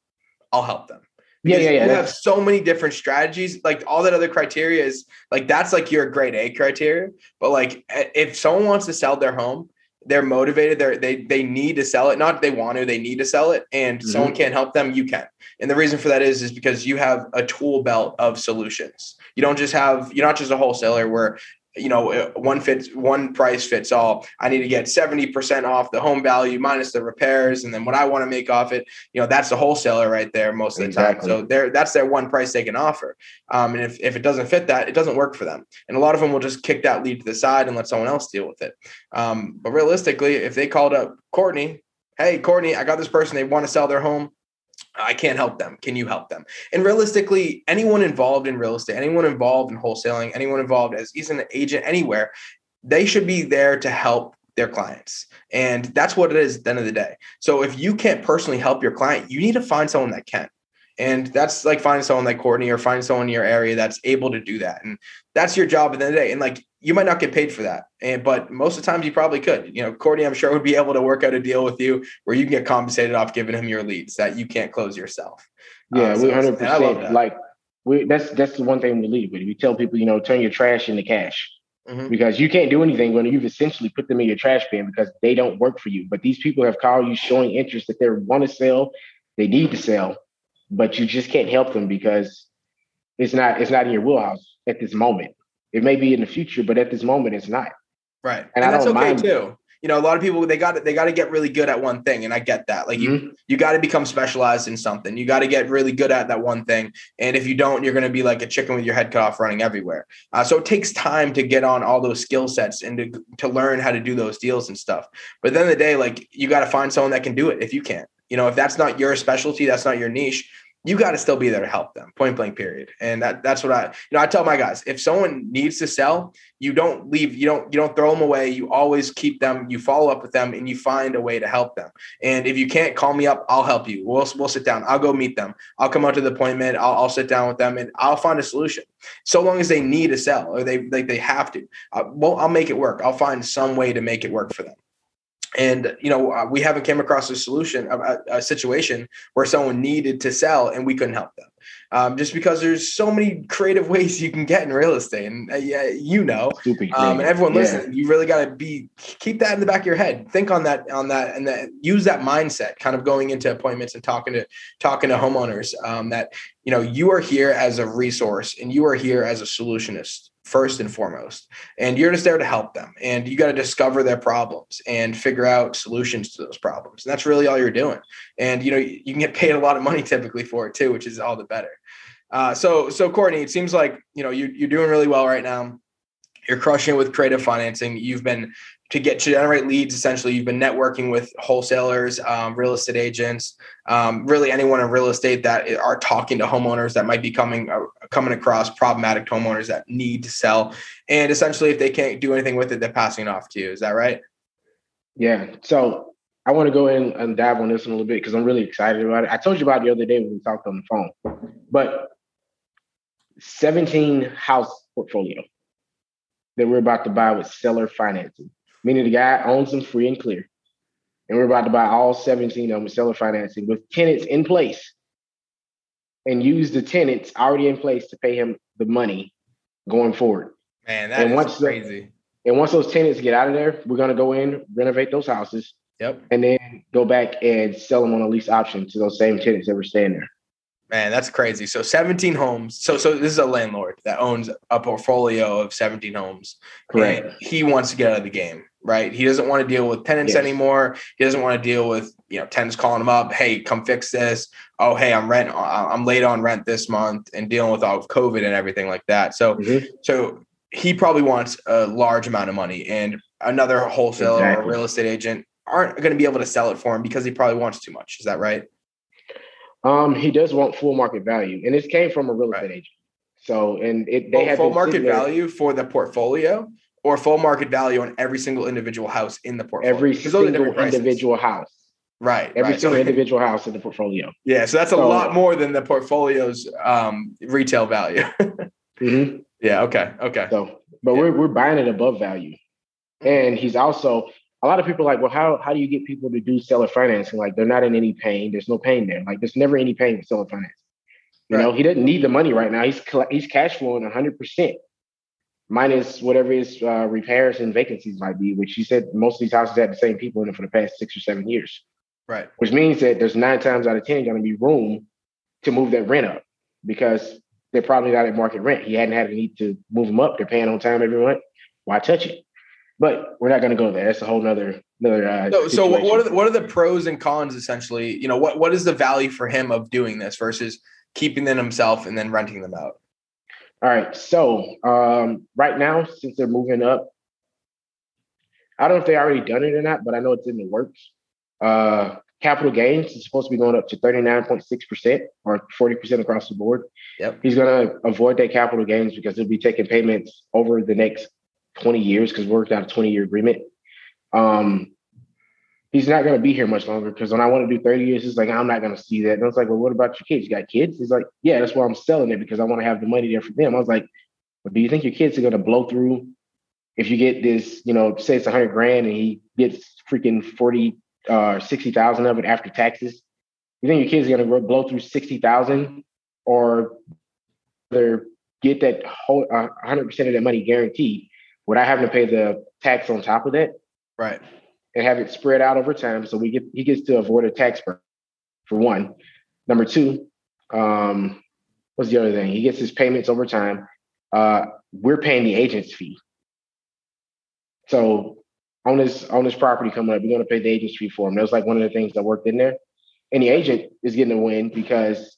I'll help them. yeah, yeah, yeah. You have so many different strategies. Like all that other criteria is like that's like your grade A criteria. But like if someone wants to sell their home, they're motivated. They're they they need to sell it. Not they want to, they need to sell it. And mm-hmm. someone can't help them, you can. And the reason for that is is because you have a tool belt of solutions. You don't just have you're not just a wholesaler where you know uh, one fits one price fits all. I need to get 70% off the home value minus the repairs and then what i want to make off it you know that's the wholesaler right there most of the exactly. time. So there that's their one price they can offer. Um, and if, if it doesn't fit that it doesn't work for them. And a lot of them will just kick that lead to the side and let someone else deal with it. Um, but realistically if they called up courtney hey courtney i got this person they want to sell their home I can't help them. Can you help them? And realistically, anyone involved in real estate, anyone involved in wholesaling, anyone involved as he's an agent anywhere, they should be there to help their clients. And that's what it is at the end of the day. So if you can't personally help your client, you need to find someone that can. And that's like finding someone like Courtney or find someone in your area that's able to do that. And that's your job at the end of the day. And like you might not get paid for that. And but most of the times you probably could. You know, Courtney, I'm sure would be able to work out a deal with you where you can get compensated off giving him your leads that you can't close yourself. Yeah, uh, we 100 percent like we that's that's the one thing we leave with. We tell people, you know, turn your trash into cash. Mm-hmm. Because you can't do anything when you've essentially put them in your trash bin because they don't work for you. But these people have called you showing interest that they want to sell, they need to sell, but you just can't help them because it's not it's not in your wheelhouse at this moment. It may be in the future, but at this moment, it's not. Right, and, and that's okay too. you know, a lot of people they got they got to get really good at one thing, and I get that. Like mm-hmm. you you got to become specialized in something. You got to get really good at that one thing, and if you don't, you're going to be like a chicken with your head cut off, running everywhere. Uh, so it takes time to get on all those skill sets and to to learn how to do those deals and stuff. But at the end of the day, like you got to find someone that can do it if you can't. You know, if that's not your specialty, that's not your niche you got to still be there to help them point blank period. And that that's what i you know i tell my guys if someone needs to sell you don't leave you don't you don't throw them away you always keep them you follow up with them and you find a way to help them. And if you can't call me up i'll help you. We'll, we'll sit down i'll go meet them i'll come out to the appointment I'll, I'll sit down with them and i'll find a solution. So long as they need to sell or they like they have to uh, well i'll make it work. I'll find some way to make it work for them and you know uh, we haven't came across a solution a, a, situation where someone needed to sell and we couldn't help them. Um, just because there's so many creative ways you can get in real estate and uh, yeah, you know um, and everyone yeah. listening you really got to be keep that in the back of your head. Think on that on that and that use that mindset kind of going into appointments and talking to talking to homeowners um, that you know you are here as a resource and you are here as a solutionist first and foremost. And you're just there to help them. And you got to discover their problems and figure out solutions to those problems. And that's really all you're doing. And you know, you can get paid a lot of money typically for it too, which is all the better. Uh, so, so Courtney, it seems like you know you, you're doing really well right now. You're crushing it with creative financing. You've been to get to generate leads essentially you've been networking with wholesalers um, real estate agents um, really anyone in real estate that are talking to homeowners that might be coming uh, coming across problematic homeowners that need to sell. And essentially if they can't do anything with it they're passing it off to you. Is that right? Yeah. So i want to go in and dive on this a little bit because i'm really excited about it. I told you about the other day when we talked on the phone. But 17 house portfolio that we're about to buy with seller financing meaning the guy owns them free and clear. And we're about to buy all 17 of them with seller financing with tenants in place and use the tenants already in place to pay him the money going forward. Man, that and once crazy. The, and once those tenants get out of there, we're going to go in, renovate those houses. Yep. And then go back and sell them on a lease option to those same tenants that were staying there. Man, that's crazy. So 17 homes. So so this is a landlord that owns a portfolio of 17 homes. Correct. he wants to get out of the game right? He doesn't want to deal with tenants yes. anymore. He doesn't want to deal with you know tenants calling him up, hey, come fix this. Oh, hey, I'm rent, I'm late on rent this month, and dealing with all of COVID and everything like that. So, mm-hmm. so he probably wants a large amount of money, and another wholesaler exactly. or real estate agent aren't going to be able to sell it for him because he probably wants too much. Is that right? Um, he does want full market value, and this came from a real estate right. agent. So, and it they well, have full market value for the portfolio or full market value on every single individual house in the portfolio. Every single individual house. Right. Every right. single so, individual house in the portfolio. Yeah. So that's a so, lot more than the portfolio's um, retail value. mm-hmm. Yeah. Okay. Okay. So, but yeah. we're, we're buying it above value. And he's also, a lot of people are like, well, how, how do you get people to do seller financing? Like they're not in any pain. There's no pain there. Like there's never any pain with seller financing. You right. know, he doesn't need the money right now. He's he's cash flowing 100% minus whatever his uh, repairs and vacancies might be, which he said most of these houses had the same people in them for the past six or seven years. Right. Which means that there's nine times out of 10 going to be room to move that rent up because they're probably not at market rent. He hadn't had a need to move them up. They're paying on time every month. Why touch it? But we're not going to go there. That's a whole nother another. Uh, so, so what are the, what are the pros and cons essentially? You know, what what is the value for him of doing this versus keeping them himself and then renting them out? All right. So um, right now, since they're moving up, I don't know if they already done it or not, but I know it's in the works. Uh, capital gains is supposed to be going up to 39.6% or 40% across the board. Yep. He's going to avoid that capital gains because he'll be taking payments over the next 20 years because we worked out a 20 year agreement. Um, he's not going to be here much longer because when I want to do 30 years, he's like, I'm not going to see that. And I was like, well, what about your kids? You got kids? He's like, yeah, that's why I'm selling it because I want to have the money there for them. I was like, well, do you think your kids are going to blow through if you get this, you know, say it's 100 grand and he gets freaking 40, uh, 60,000 of it after taxes? You think your kids are going to blow through 60,000 or either get that whole uh, 100% of that money guaranteed without having to pay the tax on top of that? Right and have it spread out over time. So we get he gets to avoid a tax burden for one. Number two, um, what's the other thing? He gets his payments over time. Uh, we're paying the agent's fee. So on this on this property coming up. We're going to pay the agent's fee for him. That was like one of the things that worked in there. And the agent is getting a win because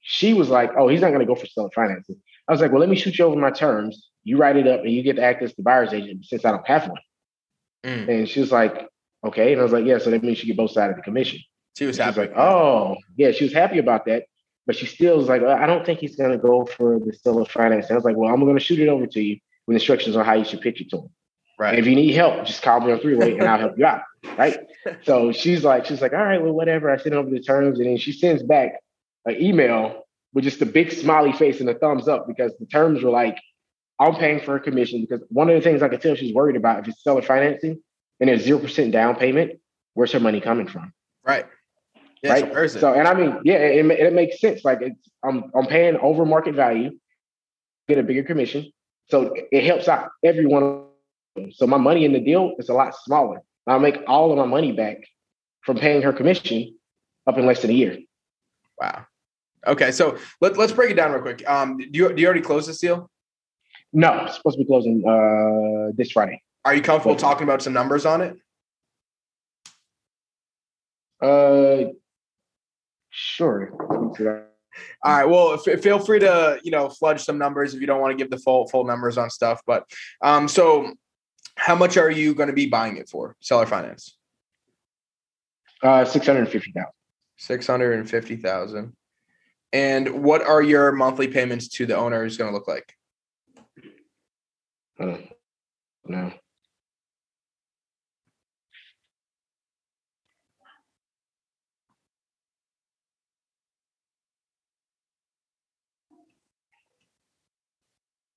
she was like, "Oh, he's not going to go for seller financing." I was like, "Well, let me shoot you over my terms. You write it up, and you get to act as the buyer's agent since I don't have one." Mm. And she was like, "Okay," and I was like, "Yeah." So that means she get both sides of the commission. She was happy. like, "Oh, yeah." She was happy about that, but she still was like, "I don't think he's going to go for the seller financing." I was like, "Well, I'm going to shoot it over to you with instructions on how you should pitch it to him." Right. And if you need help, just call me on three way and I'll help you out. Right. so she's like, she's like, all right, well, whatever. I send over the terms, and then she sends back an email with just a big smiley face and a thumbs up because the terms were like, I'm paying for a commission because one of the things I can tell she's worried about if it's seller financing and there's zero percent down payment, where's her money coming from? Right. Yeah, right. So and I mean, yeah, it, it makes sense. Like it's I'm I'm paying over market value, get a bigger commission, so it helps out everyone. So my money in the deal is a lot smaller. I'll make all of my money back from paying her commission up in less than a year. Wow. Okay, so let, let's break it down real quick. Um, do you do you already close this deal? No, it's supposed to be closing uh, this Friday. Are you comfortable talking about some numbers on it? Uh, sure. All right. Well, f- feel free to you know fludge some numbers if you don't want to give the full full numbers on stuff. But um, so how much are you going to be buying it for? Seller finance. Uh, six hundred fifty thousand. Six hundred and fifty thousand. And what are your monthly payments to the owners going to look like? Uh, no.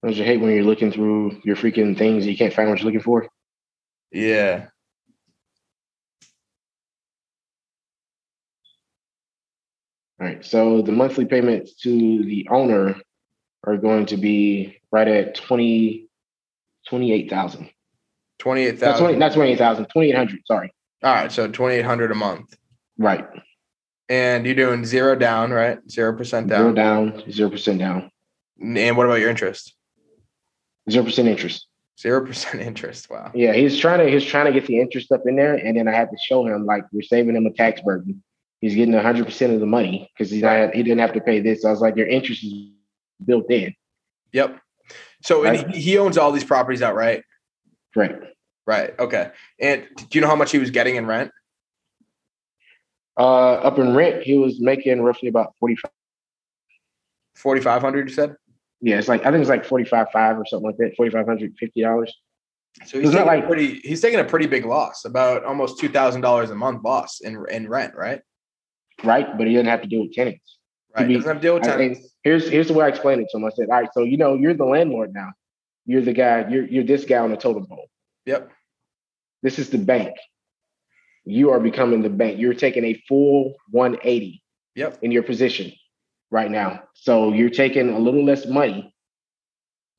Don't you hate when you're looking through your freaking things and you can't find what you're looking for? Yeah. All right. So the monthly payments to the owner are going to be right at 20, 28,000. 28,000. Not 28,000, 2,800. Sorry. All right. So 2,800 a month. Right. And you're doing zero down, right? 0% down. Zero down, 0% down. And what about your interest? 0% interest. Zero percent interest. Wow. Yeah, he's trying to he's trying to get the interest up in there, and then I had to show him like we're saving him a tax burden he's getting 100% of the money because he's not, he didn't have to pay this. So I was like, your interest is built in. Yep. So right? he, he owns all these properties outright. Right. Right. Okay. And do you know how much he was getting in rent? Uh, up in rent, he was making roughly about 45. 4,500, you said? Yeah, it's like, I think it's like 45, five or something like that, $4,550. So he's taking like, a pretty, he's taking a pretty big loss, about almost $2,000 a month loss in, in rent, right? right? But he doesn't have to deal with tenants. Right. Be, doesn't have deal with tenants. here's here's the way I explained it to him. I said, all right, so you know, you're the landlord now. You're the guy. You're you're this guy on the totem pole. Yep. This is the bank. You are becoming the bank. You're taking a full 180. Yep. In your position right now. So you're taking a little less money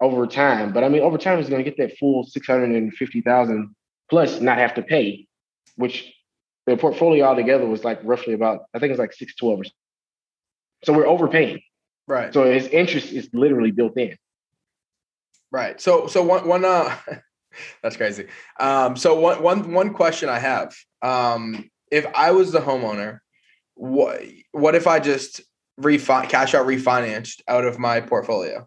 over time. But I mean, over time, he's going to get that full 650,000 plus not have to pay, which the portfolio altogether was like roughly about, I think it's like six twelve. So we're overpaying. Right. So his interest is literally built in. Right. So so one one uh that's crazy. Um so one one one question I have. Um if I was the homeowner, what what if I just refi- cash out refinanced out of my portfolio?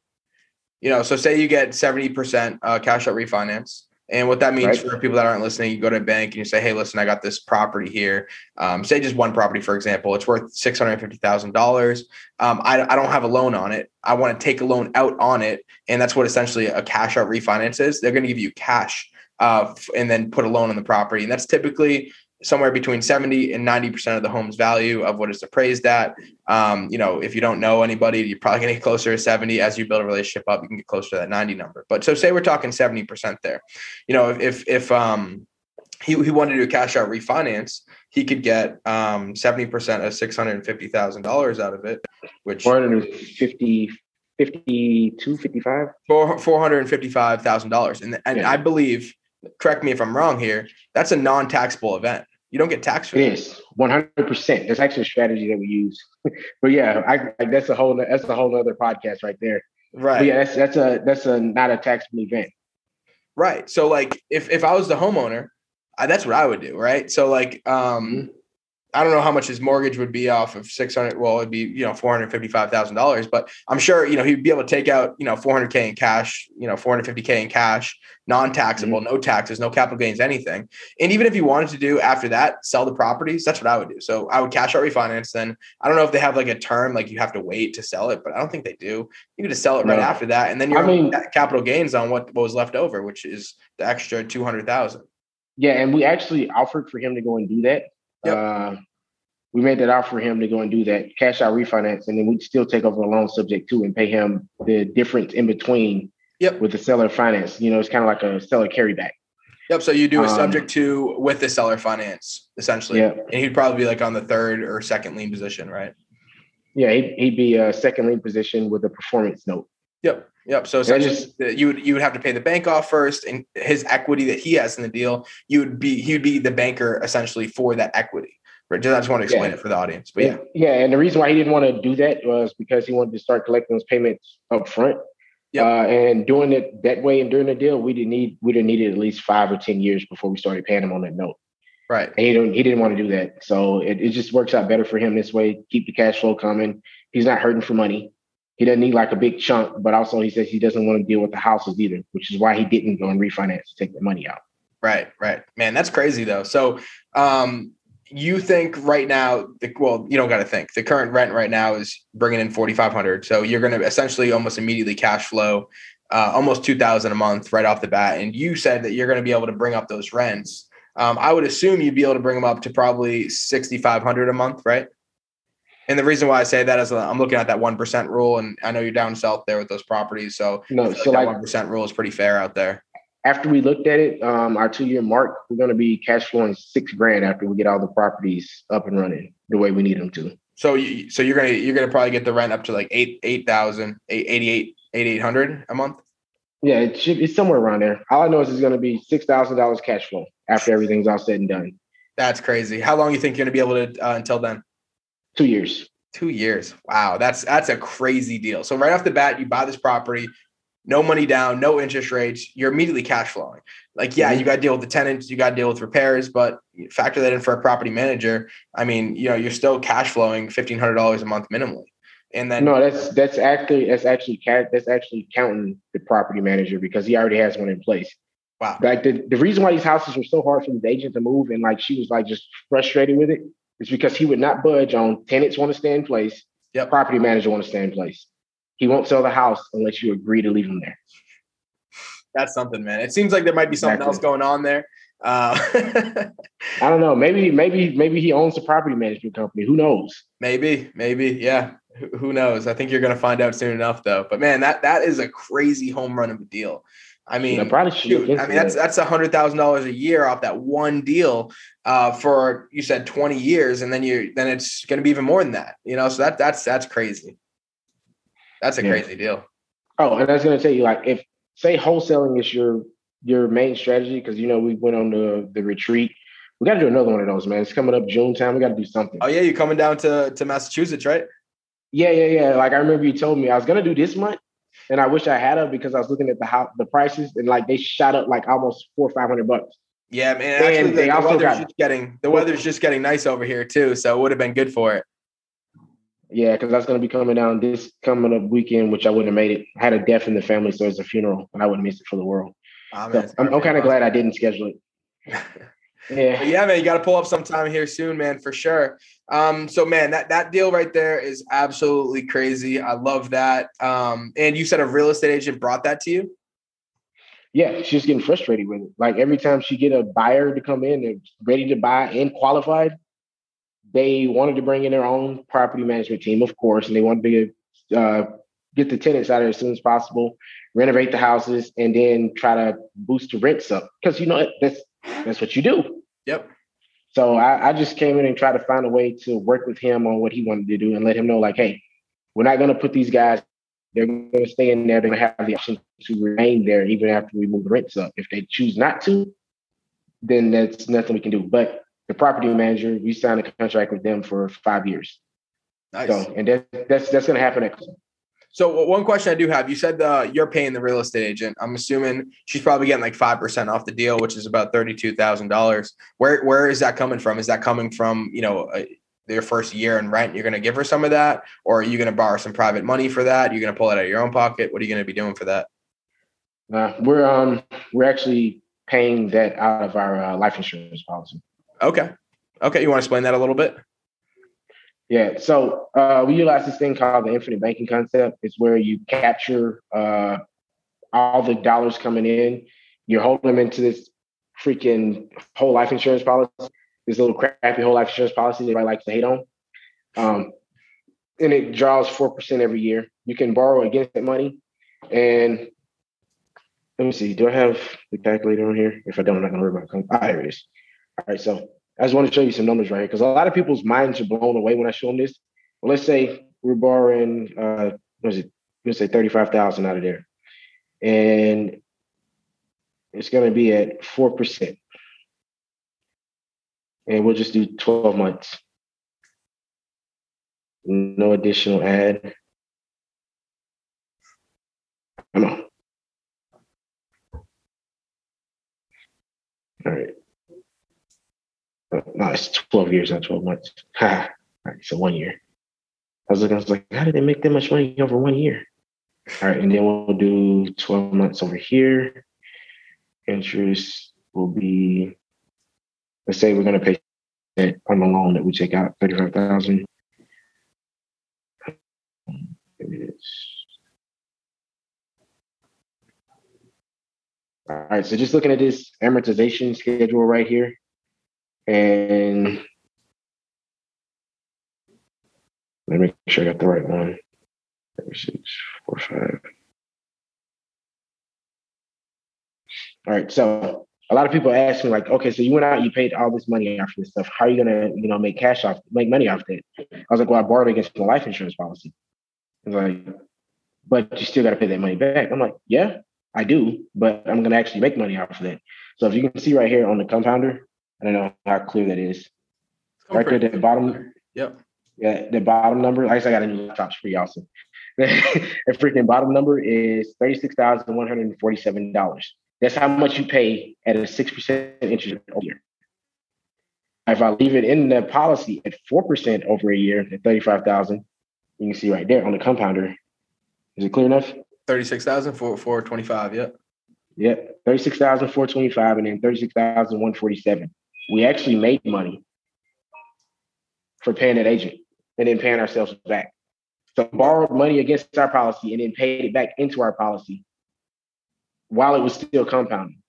You know, so say you get 70% uh, cash out refinance and what that means right. for people that aren't listening, you go to a bank and you say, "Hey, listen, I got this property here. Um, say just one property, for example. It's worth six hundred fifty thousand um, dollars. I I don't have a loan on it. I want to take a loan out on it, and that's what essentially a cash out refinance is. They're going to give you cash, uh, and then put a loan on the property, and that's typically somewhere between 70 and 90% of the home's value of what it's appraised at. Um, you know, if you don't know anybody, you're probably going to get closer to 70. As you build a relationship up, you can get closer to that 90 number. But so say we're talking 70% there. You know, if, if, if um, he, he wanted to do a cash out refinance, he could get um, 70% of $650,000 out of it, which 450, 52, 55? $455,000. And, and yeah. I believe, correct me if I'm wrong here, that's a non-taxable event. You don't get taxed for it. Is one hundred percent. That's actually a strategy that we use, but yeah, I, I, that's a whole that's a whole other podcast right there. Right. But yeah, that's that's a that's a not a taxable event. Right. So like if if I was the homeowner, I, that's what I would do. Right. So like um mm-hmm. I don't know how much his mortgage would be off of 600. Well, it'd be, you know, $455,000, but I'm sure, you know, he'd be able to take out, you know, 400K in cash, you know, 450K in cash, non-taxable, mm-hmm. no taxes, no capital gains, anything. And even if he wanted to do after that, sell the properties, that's what I would do. So I would cash out refinance. Then I don't know if they have like a term, like you have to wait to sell it, but I don't think they do. You can just sell it right no. after that. And then you're I mean, capital gains on what, what was left over, which is the extra 200,000. Yeah. And we actually offered for him to go and do that Yep. Uh, we made that offer for him to go and do that cash out refinance, and then we'd still take over the loan subject to and pay him the difference in between yep. with the seller finance. You know, it's kind of like a seller carryback. Yep. So you do a um, subject to with the seller finance essentially. Yeah. And he'd probably be like on the third or second lien position, right? Yeah, he'd, he'd be a second lien position with a performance note. Yep. Yep. So essentially, just, you would you would have to pay the bank off first, and his equity that he has in the deal, you would be he would be the banker essentially for that equity. Just I just want to explain yeah. it for the audience. But yeah. Yeah. And the reason why he didn't want to do that was because he wanted to start collecting those payments up front. Yep. Uh, and doing it that way and during the deal, we didn't need we didn't need it at least five or ten years before we started paying him on that note. Right. And he didn't he didn't want to do that. So it, it just works out better for him this way. Keep the cash flow coming. He's not hurting for money. He doesn't need like a big chunk, but also he says he doesn't want to deal with the houses either, which is why he didn't go and refinance to take the money out. Right, right. Man, that's crazy though. So um you think right now, the, well, you don't got to think. The current rent right now is bringing in forty five hundred, so you're going to essentially almost immediately cash flow uh, almost two thousand a month right off the bat. And you said that you're going to be able to bring up those rents. Um, I would assume you'd be able to bring them up to probably sixty five hundred a month, right? And the reason why I say that is I'm looking at that one percent rule, and I know you're down south there with those properties, so no, so like one percent rule is pretty fair out there after we looked at it, um, our two year mark, we're going to be cash flowing six grand after we get all the properties up and running the way we need them to. So, you, so you're gonna you're gonna probably get the rent up to like eight eight thousand eight eighty eight eight eight hundred a month. Yeah, it should, it's somewhere around there. All I know is it's going to be six thousand dollars cash flow after everything's all said and done. That's crazy. How long you think you're going to be able to uh, until then? Two years. Two years. Wow, that's that's a crazy deal. So right off the bat, you buy this property, no money down, no interest rates, you're immediately cash flowing. Like, yeah, mm-hmm. you got to deal with the tenants, you got to deal with repairs, but factor that in for a property manager. I mean, you know, you're still cash flowing fifteen hundred dollars a month minimally. And then no, that's that's actually that's actually that's actually counting the property manager because he already has one in place. Wow. Like the, the reason why these houses were so hard for the agent to move and like she was like just frustrated with it is because he would not budge on tenants want to stay in place. Yep. Property manager want to stay in place he won't sell the house unless you agree to leave him there. That's something, man. It seems like there might be something exactly. else going on there. Uh, I don't know. Maybe, maybe, maybe he owns a property management company. Who knows? Maybe, maybe, yeah. Who knows? I think you're going to find out soon enough, though. But man, that that is a crazy home run of a deal. I mean, I probably shoot, I mean, that's that's a hundred thousand dollars a year off that one deal uh, for you said twenty years, and then you then it's going to be even more than that. You know, so that that's that's crazy. That's a yeah. crazy deal. Oh, and I was going to tell you, like, if say wholesaling is your your main strategy, because you know we went on the the retreat. We got to do another one of those, man. It's coming up June time. We got to do something. Oh yeah, you're coming down to to Massachusetts, right? Yeah, yeah, yeah. Like I remember you told me I was gonna do this month, and I wish I had it because I was looking at the house, the prices, and like they shot up like almost four or five hundred bucks. Yeah, man. Actually, and the, the weather's just getting the weather's just getting nice over here too, so it would have been good for it. Yeah, because that's going to be coming down this coming up weekend, which I wouldn't have made it. I had a death in the family, so it's a funeral, and I wouldn't miss it for the world. Oh, so I'm, I'm kind of glad I didn't schedule it. yeah, but yeah, man, you got to pull up sometime here soon, man, for sure. Um, so man, that that deal right there is absolutely crazy. I love that. Um, and you said a real estate agent brought that to you. Yeah, she's getting frustrated with it. Like every time she get a buyer to come in and ready to buy and qualified, they wanted to bring in their own property management team, of course, and they wanted to uh, get the tenants out of there as soon as possible, renovate the houses, and then try to boost the rents up. Because you know that's that's what you do. Yep. So I, I, just came in and tried to find a way to work with him on what he wanted to do and let him know, like, hey, we're not going to put these guys. They're going to stay in there. They're going to have the option to remain there even after we move the rents up. If they choose not to, then that's nothing we can do. But the property manager, we signed a contract with them for five years. Nice. So, and that, that's that's going to happen. Next. So one question I do have, you said uh, you're paying the real estate agent. I'm assuming she's probably getting like five percent off the deal, which is about thirty-two thousand dollars. Where where is that coming from? Is that coming from you know uh, their first year in rent? You're going to give her some of that, or are you going to borrow some private money for that? You're going to pull it out of your own pocket. What are you going to be doing for that? Uh, we're um we're actually paying that out of our uh, life insurance policy. Okay. Okay. You want to explain that a little bit? Yeah. So uh, we utilize this thing called the infinite banking concept. It's where you capture uh, all the dollars coming in, you hold them into this freaking whole life insurance policy, this little crappy whole life insurance policy that everybody likes to hate on. Um, and it draws 4% every year. You can borrow against that money. And let me see, do I have the calculator on here? If I don't, I'm not going to worry about it. Ah, here it is. All right. So I just want to show you some numbers right here because a lot of people's minds are blown away when I show them this. Well, let's say we're borrowing, uh, what is it? Let's say 35,000 out of there. And it's going to be at 4%. And we'll just do 12 months. No additional ad. Come on. All right. No, it's 12 years, not 12 months. Ha. Right, so one year. I was looking, I was like, how did they make that much money over one year? All right, and then we'll do 12 months over here. Interest will be, let's say we're going to pay on the loan that we take out, 35000 All right, so just looking at this amortization schedule right here, and let me make sure I got the right one. Six, four, five. All right, so a lot of people ask me like, okay, so you went out, you paid all this money off this stuff. How are you gonna, you know, make cash off, make money off that? I was like, well, I borrowed against my life insurance policy. I was like, but you still got to pay that money back. I'm like, yeah, I do, but I'm gonna actually make money off of that. So if you can see right here on the compounder, I don't know how clear that is. Right there, at the bottom. Yep. Yeah, the bottom number. I guess I got a new laptop for y'all. So the freaking bottom number is thirty-six thousand one hundred and forty-seven dollars. That's how much you pay at a six percent interest over a year. If I leave it in the policy at four percent over a year at thirty-five thousand, you can see right there on the compounder. Is it clear enough? Thirty-six thousand for four twenty-five. Yep. Yep. Thirty-six thousand four twenty-five, and then thirty-six thousand one forty-seven we actually made money for paying that agent and then paying ourselves back. So borrowed money against our policy and then paid it back into our policy while it was still compounding.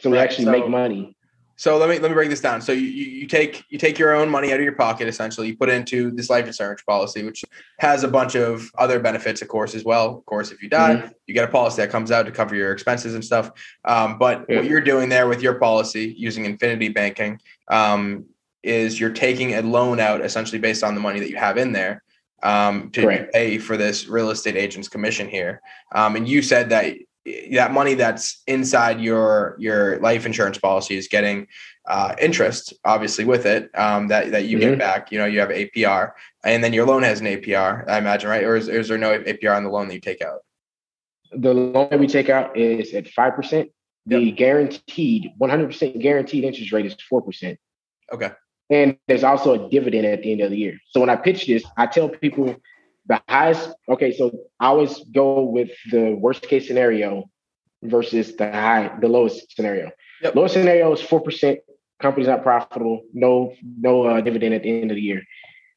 So we actually so, make money so let me let me break this down. So you, you take you take your own money out of your pocket essentially. You put it into this life insurance policy, which has a bunch of other benefits, of course, as well. Of course, if you die, mm-hmm. you get a policy that comes out to cover your expenses and stuff. Um, but yeah. what you're doing there with your policy using Infinity Banking um, is you're taking a loan out essentially based on the money that you have in there um, to Correct. pay for this real estate agent's commission here. Um, and you said that that money that's inside your your life insurance policy is getting uh, interest, obviously, with it um, that that you mm-hmm. get back. You know, you have APR, and then your loan has an APR. I imagine, right? Or is, is there no APR on the loan that you take out? The loan that we take out is at five percent. The yep. guaranteed, one hundred percent guaranteed interest rate is four percent. Okay. And there's also a dividend at the end of the year. So when I pitch this, I tell people the highest okay so i always go with the worst case scenario versus the high the lowest scenario. Yep. lowest scenario is 4% company's not profitable no no uh, dividend at the end of the year.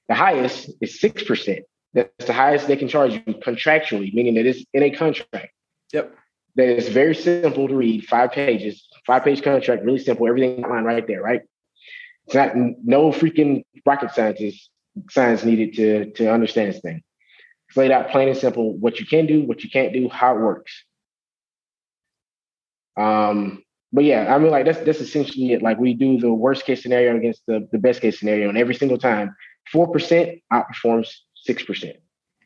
The highest is 6% that's the highest they can charge you contractually meaning that it's in a contract. Yep. That is very simple to read five pages five page contract really simple everything online right there right? It's not no freaking rocket scientists science needed to to understand this thing it's laid out plain and simple what you can do, what you can't do, how it works. Um, but yeah, I mean, like that's that's essentially it. Like we do the worst case scenario against the, the best case scenario, and every single time, four percent outperforms six percent.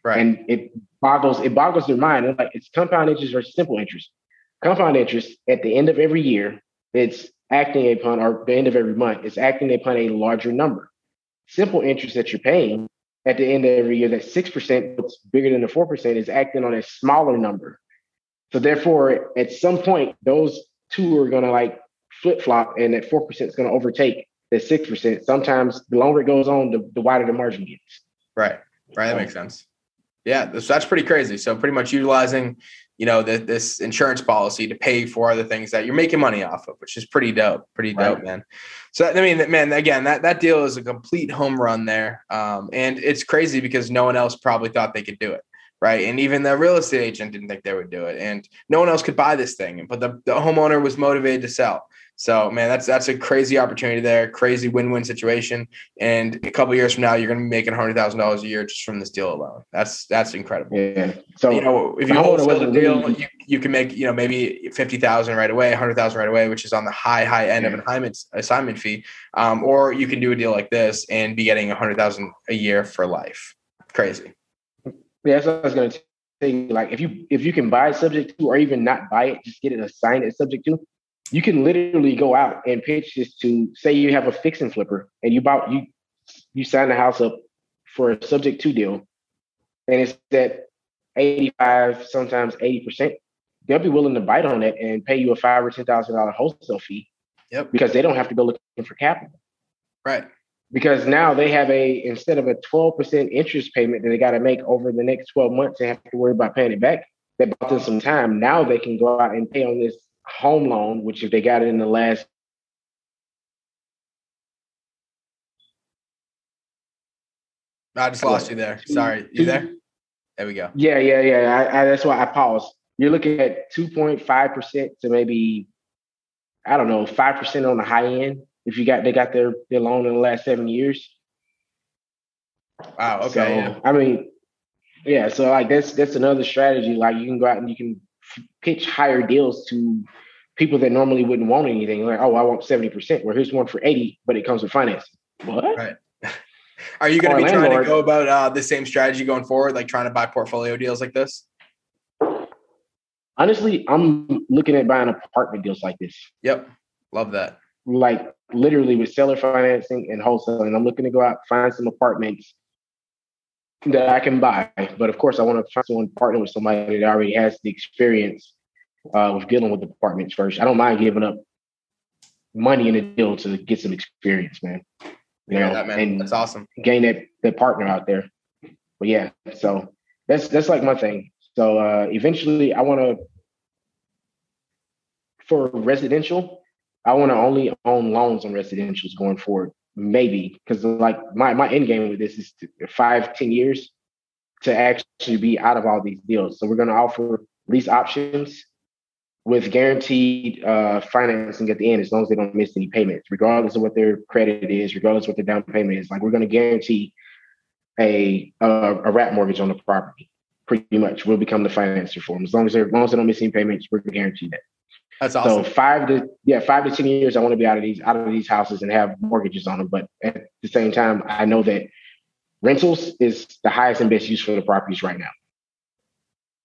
Right. And it boggles it boggles their mind. It's like it's compound interest versus simple interest. Compound interest at the end of every year, it's acting upon, or the end of every month, it's acting upon a larger number. Simple interest that you're paying at the end of every year, that 6%, what's bigger than the 4%, is acting on a smaller number. So therefore, at some point, those two are going to like flip flop, and that 4% is going to overtake the 6%. Sometimes the longer it goes on, the, the wider the margin gets. Right. Right. That makes sense. Yeah. That's, that's pretty crazy. So pretty much utilizing, you know, the, this insurance policy to pay for other things that you're making money off of, which is pretty dope. Pretty dope, right. man. So I mean, man, again, that that deal is a complete home run there, um, and it's crazy because no one else probably thought they could do it, right? And even the real estate agent didn't think they would do it, and no one else could buy this thing. But the, the homeowner was motivated to sell. So man, that's that's a crazy opportunity there, crazy win-win situation. And a couple years from now, you're going to be making hundred thousand dollars a year just from this deal alone. That's that's incredible. Yeah. So you know, if you hold the deal, you, you can make you know maybe fifty thousand right away, hundred thousand right away, which is on the high high end yeah. of an assignment assignment fee. Um, or you can do a deal like this and be getting a hundred thousand a year for life. Crazy. Yeah, that's what I was going to say. Like if you if you can buy subject to, or even not buy it, just get it assigned as subject to you can literally go out and pitch this to say you have a fix and flipper and you bought you you sign the house up for a subject to deal and it's at 85 sometimes 80 percent they'll be willing to bite on it and pay you a five or ten thousand dollar wholesale fee yep. because they don't have to go looking for capital. Right. Because now they have a instead of a 12% interest payment that they got to make over the next 12 months they have to worry about paying it back they bought them some time. Now they can go out and pay on this home loan, which if they got it in the last I just lost you there. Sorry. You there? There we go. Yeah, yeah, yeah. I, I, that's why I paused. You're looking at 2.5% to maybe, I don't know, 5% on the high end. If you got, they got their, their loan in the last seven years. Wow. Okay. So, yeah. I mean, yeah. So like that's, that's another strategy. Like you can go out and you can pitch higher deals to people that normally wouldn't want anything. Like, oh, I want 70%. Well, here's one for 80, but it comes with financing. What? Right. Are you going to be trying to go about uh, the same strategy going forward, like trying to buy portfolio deals like this? Honestly, I'm looking at buying apartment deals like this. Yep. Love that. Like literally with seller financing and wholesaling. I'm looking to go out, find some apartments that I can buy. But of course, I want to find someone partner with somebody that already has the experience uh, with dealing with departments first. I don't mind giving up money in a deal to get some experience, man. You yeah, know, that, man. And that's awesome. Gain that that partner out there. But yeah, so that's that's like my thing. So uh, eventually, I want to for residential. I want to only own loans on residentials going forward. Maybe because like my my end game with this is to, five ten years to actually be out of all these deals. So we're going to offer lease options with guaranteed uh, financing at the end as long as they don't miss any payments, regardless of what their credit is, regardless of what their down payment is. Like we're going to guarantee a, a wrap mortgage on the property. Pretty much, we'll become the financer for them as long as, as long as they don't miss any payments. We're guaranteed that. That's awesome. So five to yeah, five to ten years, I want to be out of these out of these houses and have mortgages on them. But at the same time, I know that rentals is the highest and best use for the properties right now.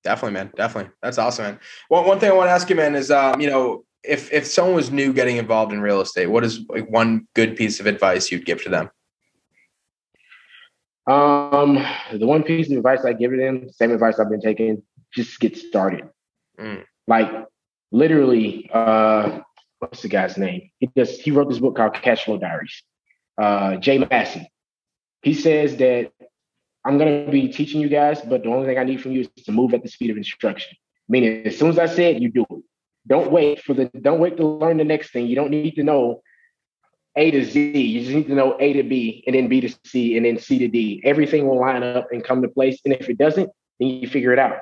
Definitely, man. Definitely. That's awesome, man. One one thing I want to ask you, man, is um, you know, if if someone was new getting involved in real estate, what is like one good piece of advice you'd give to them? Um, the one piece of advice I give to them, same advice I've been taking, just get started. Mm. Like literally, uh, what's the guy's name? He just he wrote this book called Cash Flow Diaries. Uh, Jay Massey. He says that I'm going to be teaching you guys, but the only thing I need from you is to move at the speed of instruction. Meaning, as soon as I say it, you do it. Don't wait for the. Don't wait to learn the next thing. You don't need to know A to Z. You just need to know A to B, and then B to C, and then C to D. Everything will line up and come to place. And if it doesn't, then you figure it out.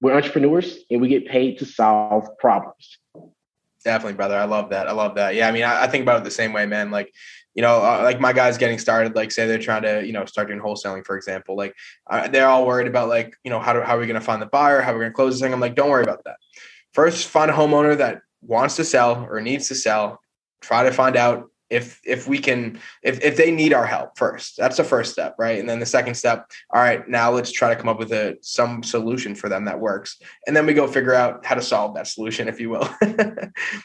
We're entrepreneurs, and we get paid to solve problems. Definitely, brother. I love that. I love that. Yeah, I mean, I, I think about it the same way, man. Like, you know, uh, like my guys getting started, like say they're trying to, you know, start doing wholesaling, for example, like uh, they're all worried about like, you know, how, do, how are we going to find the buyer? How are we going to close this thing? I'm like, don't worry about that. First, find a homeowner that wants to sell or needs to sell. Try to find out if if we can if if they need our help first that's the first step right? And then the second step all right now let's try to come up with a some solution for them that works. And then we go figure out how to solve that solution if you will.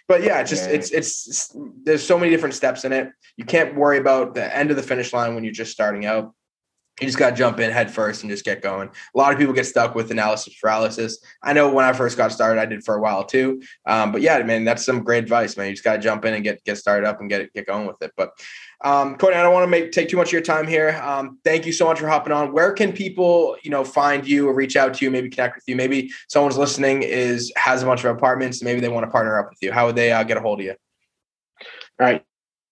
But yeah it's just. It's, it's it's there's so many different steps in it. You can't worry about the end of the finish line when you're just starting out you just got to jump in head first and just get going. A lot of people get stuck with analysis paralysis. I know when I first got started, I did for a while too. Um, but yeah, man, that's some great advice, man. You just got to jump in and get get started up and get get going with it. But um, Courtney, I don't want to make take too much of your time here. Um, thank you so much for hopping on. Where can people, you know, find you or reach out to you, maybe connect with you? Maybe someone's listening is has a bunch of apartments, maybe they want to partner up with you. How would they uh, get a hold of you? All right,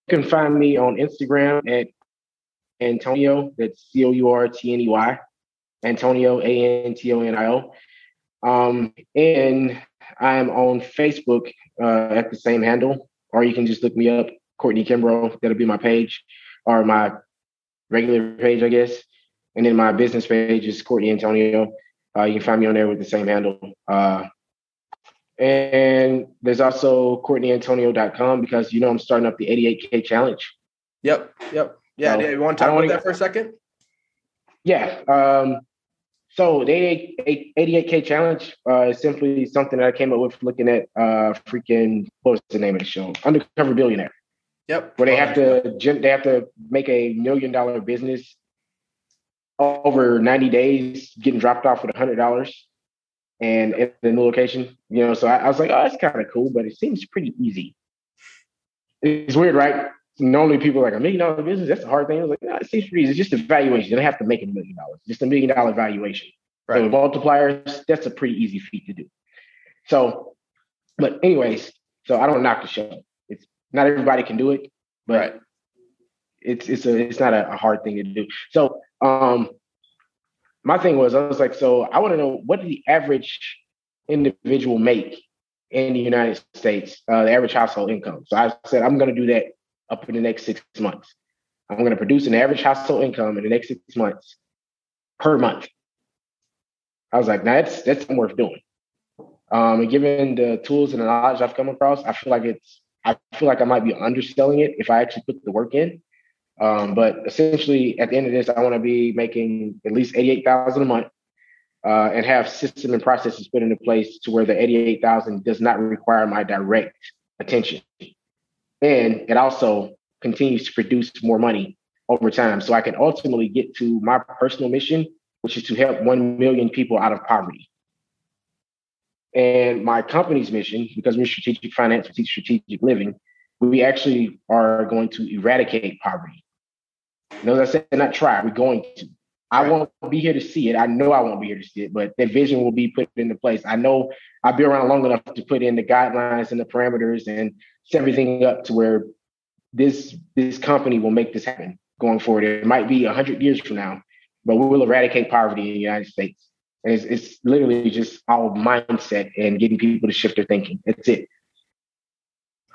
you can find me on Instagram at Antonio. That's C O U R T N E Y. Antonio A N T O N I O. Um, and I'm on Facebook uh, at the same handle, or you can just look me up, Courtney Kimbrough. That'll be my page, or my regular page, I guess. And then my business page is Courtney Antonio. Uh, you can find me on there with the same handle. Uh, and there's also CourtneyAntonio.com because you know I'm starting up the 88K challenge. Yep. Yep. Yeah, so, you want to talk about that for a second? Yeah. Um, so the 88, k challenge uh, is simply something that I came up with looking at uh, freaking what was the name of the show? Undercover Billionaire. Yep. Where they have to they have to make a million dollar business over 90 days, getting dropped off with a hundred dollars and in the new location. You know, so I, I was like, oh, that's kind of cool, but it seems pretty easy. It's weird, right? Normally people are like a million dollar business, that's a hard thing. I was like, no, it seems pretty easy. It's just a valuation. You don't have to make a million dollars, just a million dollar valuation. Right. So with multipliers, that's a pretty easy feat to do. So, but anyways, so I don't knock the show. It's not everybody can do it, but right. it's it's a it's not a, a hard thing to do. So um my thing was I was like, so I want to know what did the average individual make in the United States, uh, the average household income. So I said I'm going to do that up in the next six months. I'm going to produce an average household income in the next six months per month. I was like, nah, that's that's worth doing. Um, and given the tools and the knowledge I've come across, I feel like it's I feel like I might be underselling it if I actually put the work in. Um, but essentially, at the end of this, I want to be making at least eighty-eight thousand a month, uh, and have system and processes put into place to where the eighty-eight thousand does not require my direct attention and it also continues to produce more money over time. So I can ultimately get to my personal mission, which is to help 1 million people out of poverty. And my company's mission, because we're strategic finance, we teach strategic living, we actually are going to eradicate poverty. As I said, not try, we're going to. I won't be here to see it. I know I won't be here to see it, but that vision will be put into place. I know I'll be around long enough to put in the guidelines and the parameters and everything up to where this this company will make this happen going forward. It might be hundred years from now, but we will eradicate poverty in the United States. And it's, it's literally just our mindset and getting people to shift their thinking. That's it.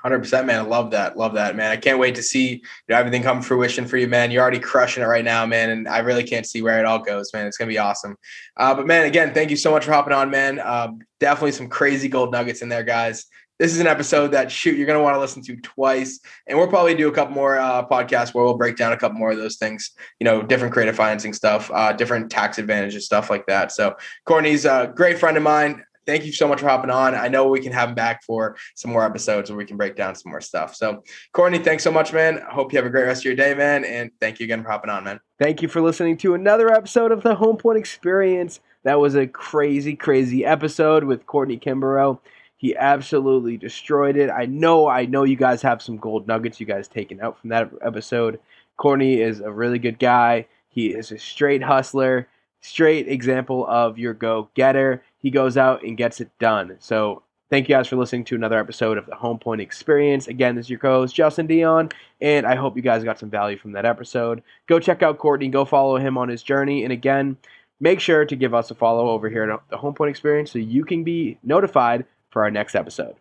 Hundred percent, man. I love that. Love that, man. I can't wait to see you know, everything come fruition for you, man. You're already crushing it right now, man. And I really can't see where it all goes, man. It's gonna be awesome. Uh, but man, again, thank you so much for hopping on, man. Uh, definitely some crazy gold nuggets in there, guys. This is an episode that shoot you're gonna want to listen to twice, and we'll probably do a couple more uh, podcasts where we'll break down a couple more of those things. You know, different creative financing stuff, uh, different tax advantages, stuff like that. So Courtney's a great friend of mine thank you so much for hopping on. I know we can have him back for some more episodes where we can break down some more stuff. So, Courtney, thanks so much, man. Hope you have a great rest of your day, man. And thank you again for hopping on, man. Thank you for listening to another episode of the Home Point Experience. That was a crazy, crazy episode with Courtney Kimbrough. He absolutely destroyed it. I know, I know you guys have some gold nuggets you guys taken out from that episode. Courtney is a really good guy. He is a straight hustler, straight example of your go getter he goes out and gets it done. So thank you guys for listening to another episode of the Home Point Experience. Again, this is your co-host Justin Dion, and I hope you guys got some value from that episode. Go check out Courtney, go follow him on his journey, and again, make sure to give us a follow over here at the Home Point Experience so you can be notified for our next episode.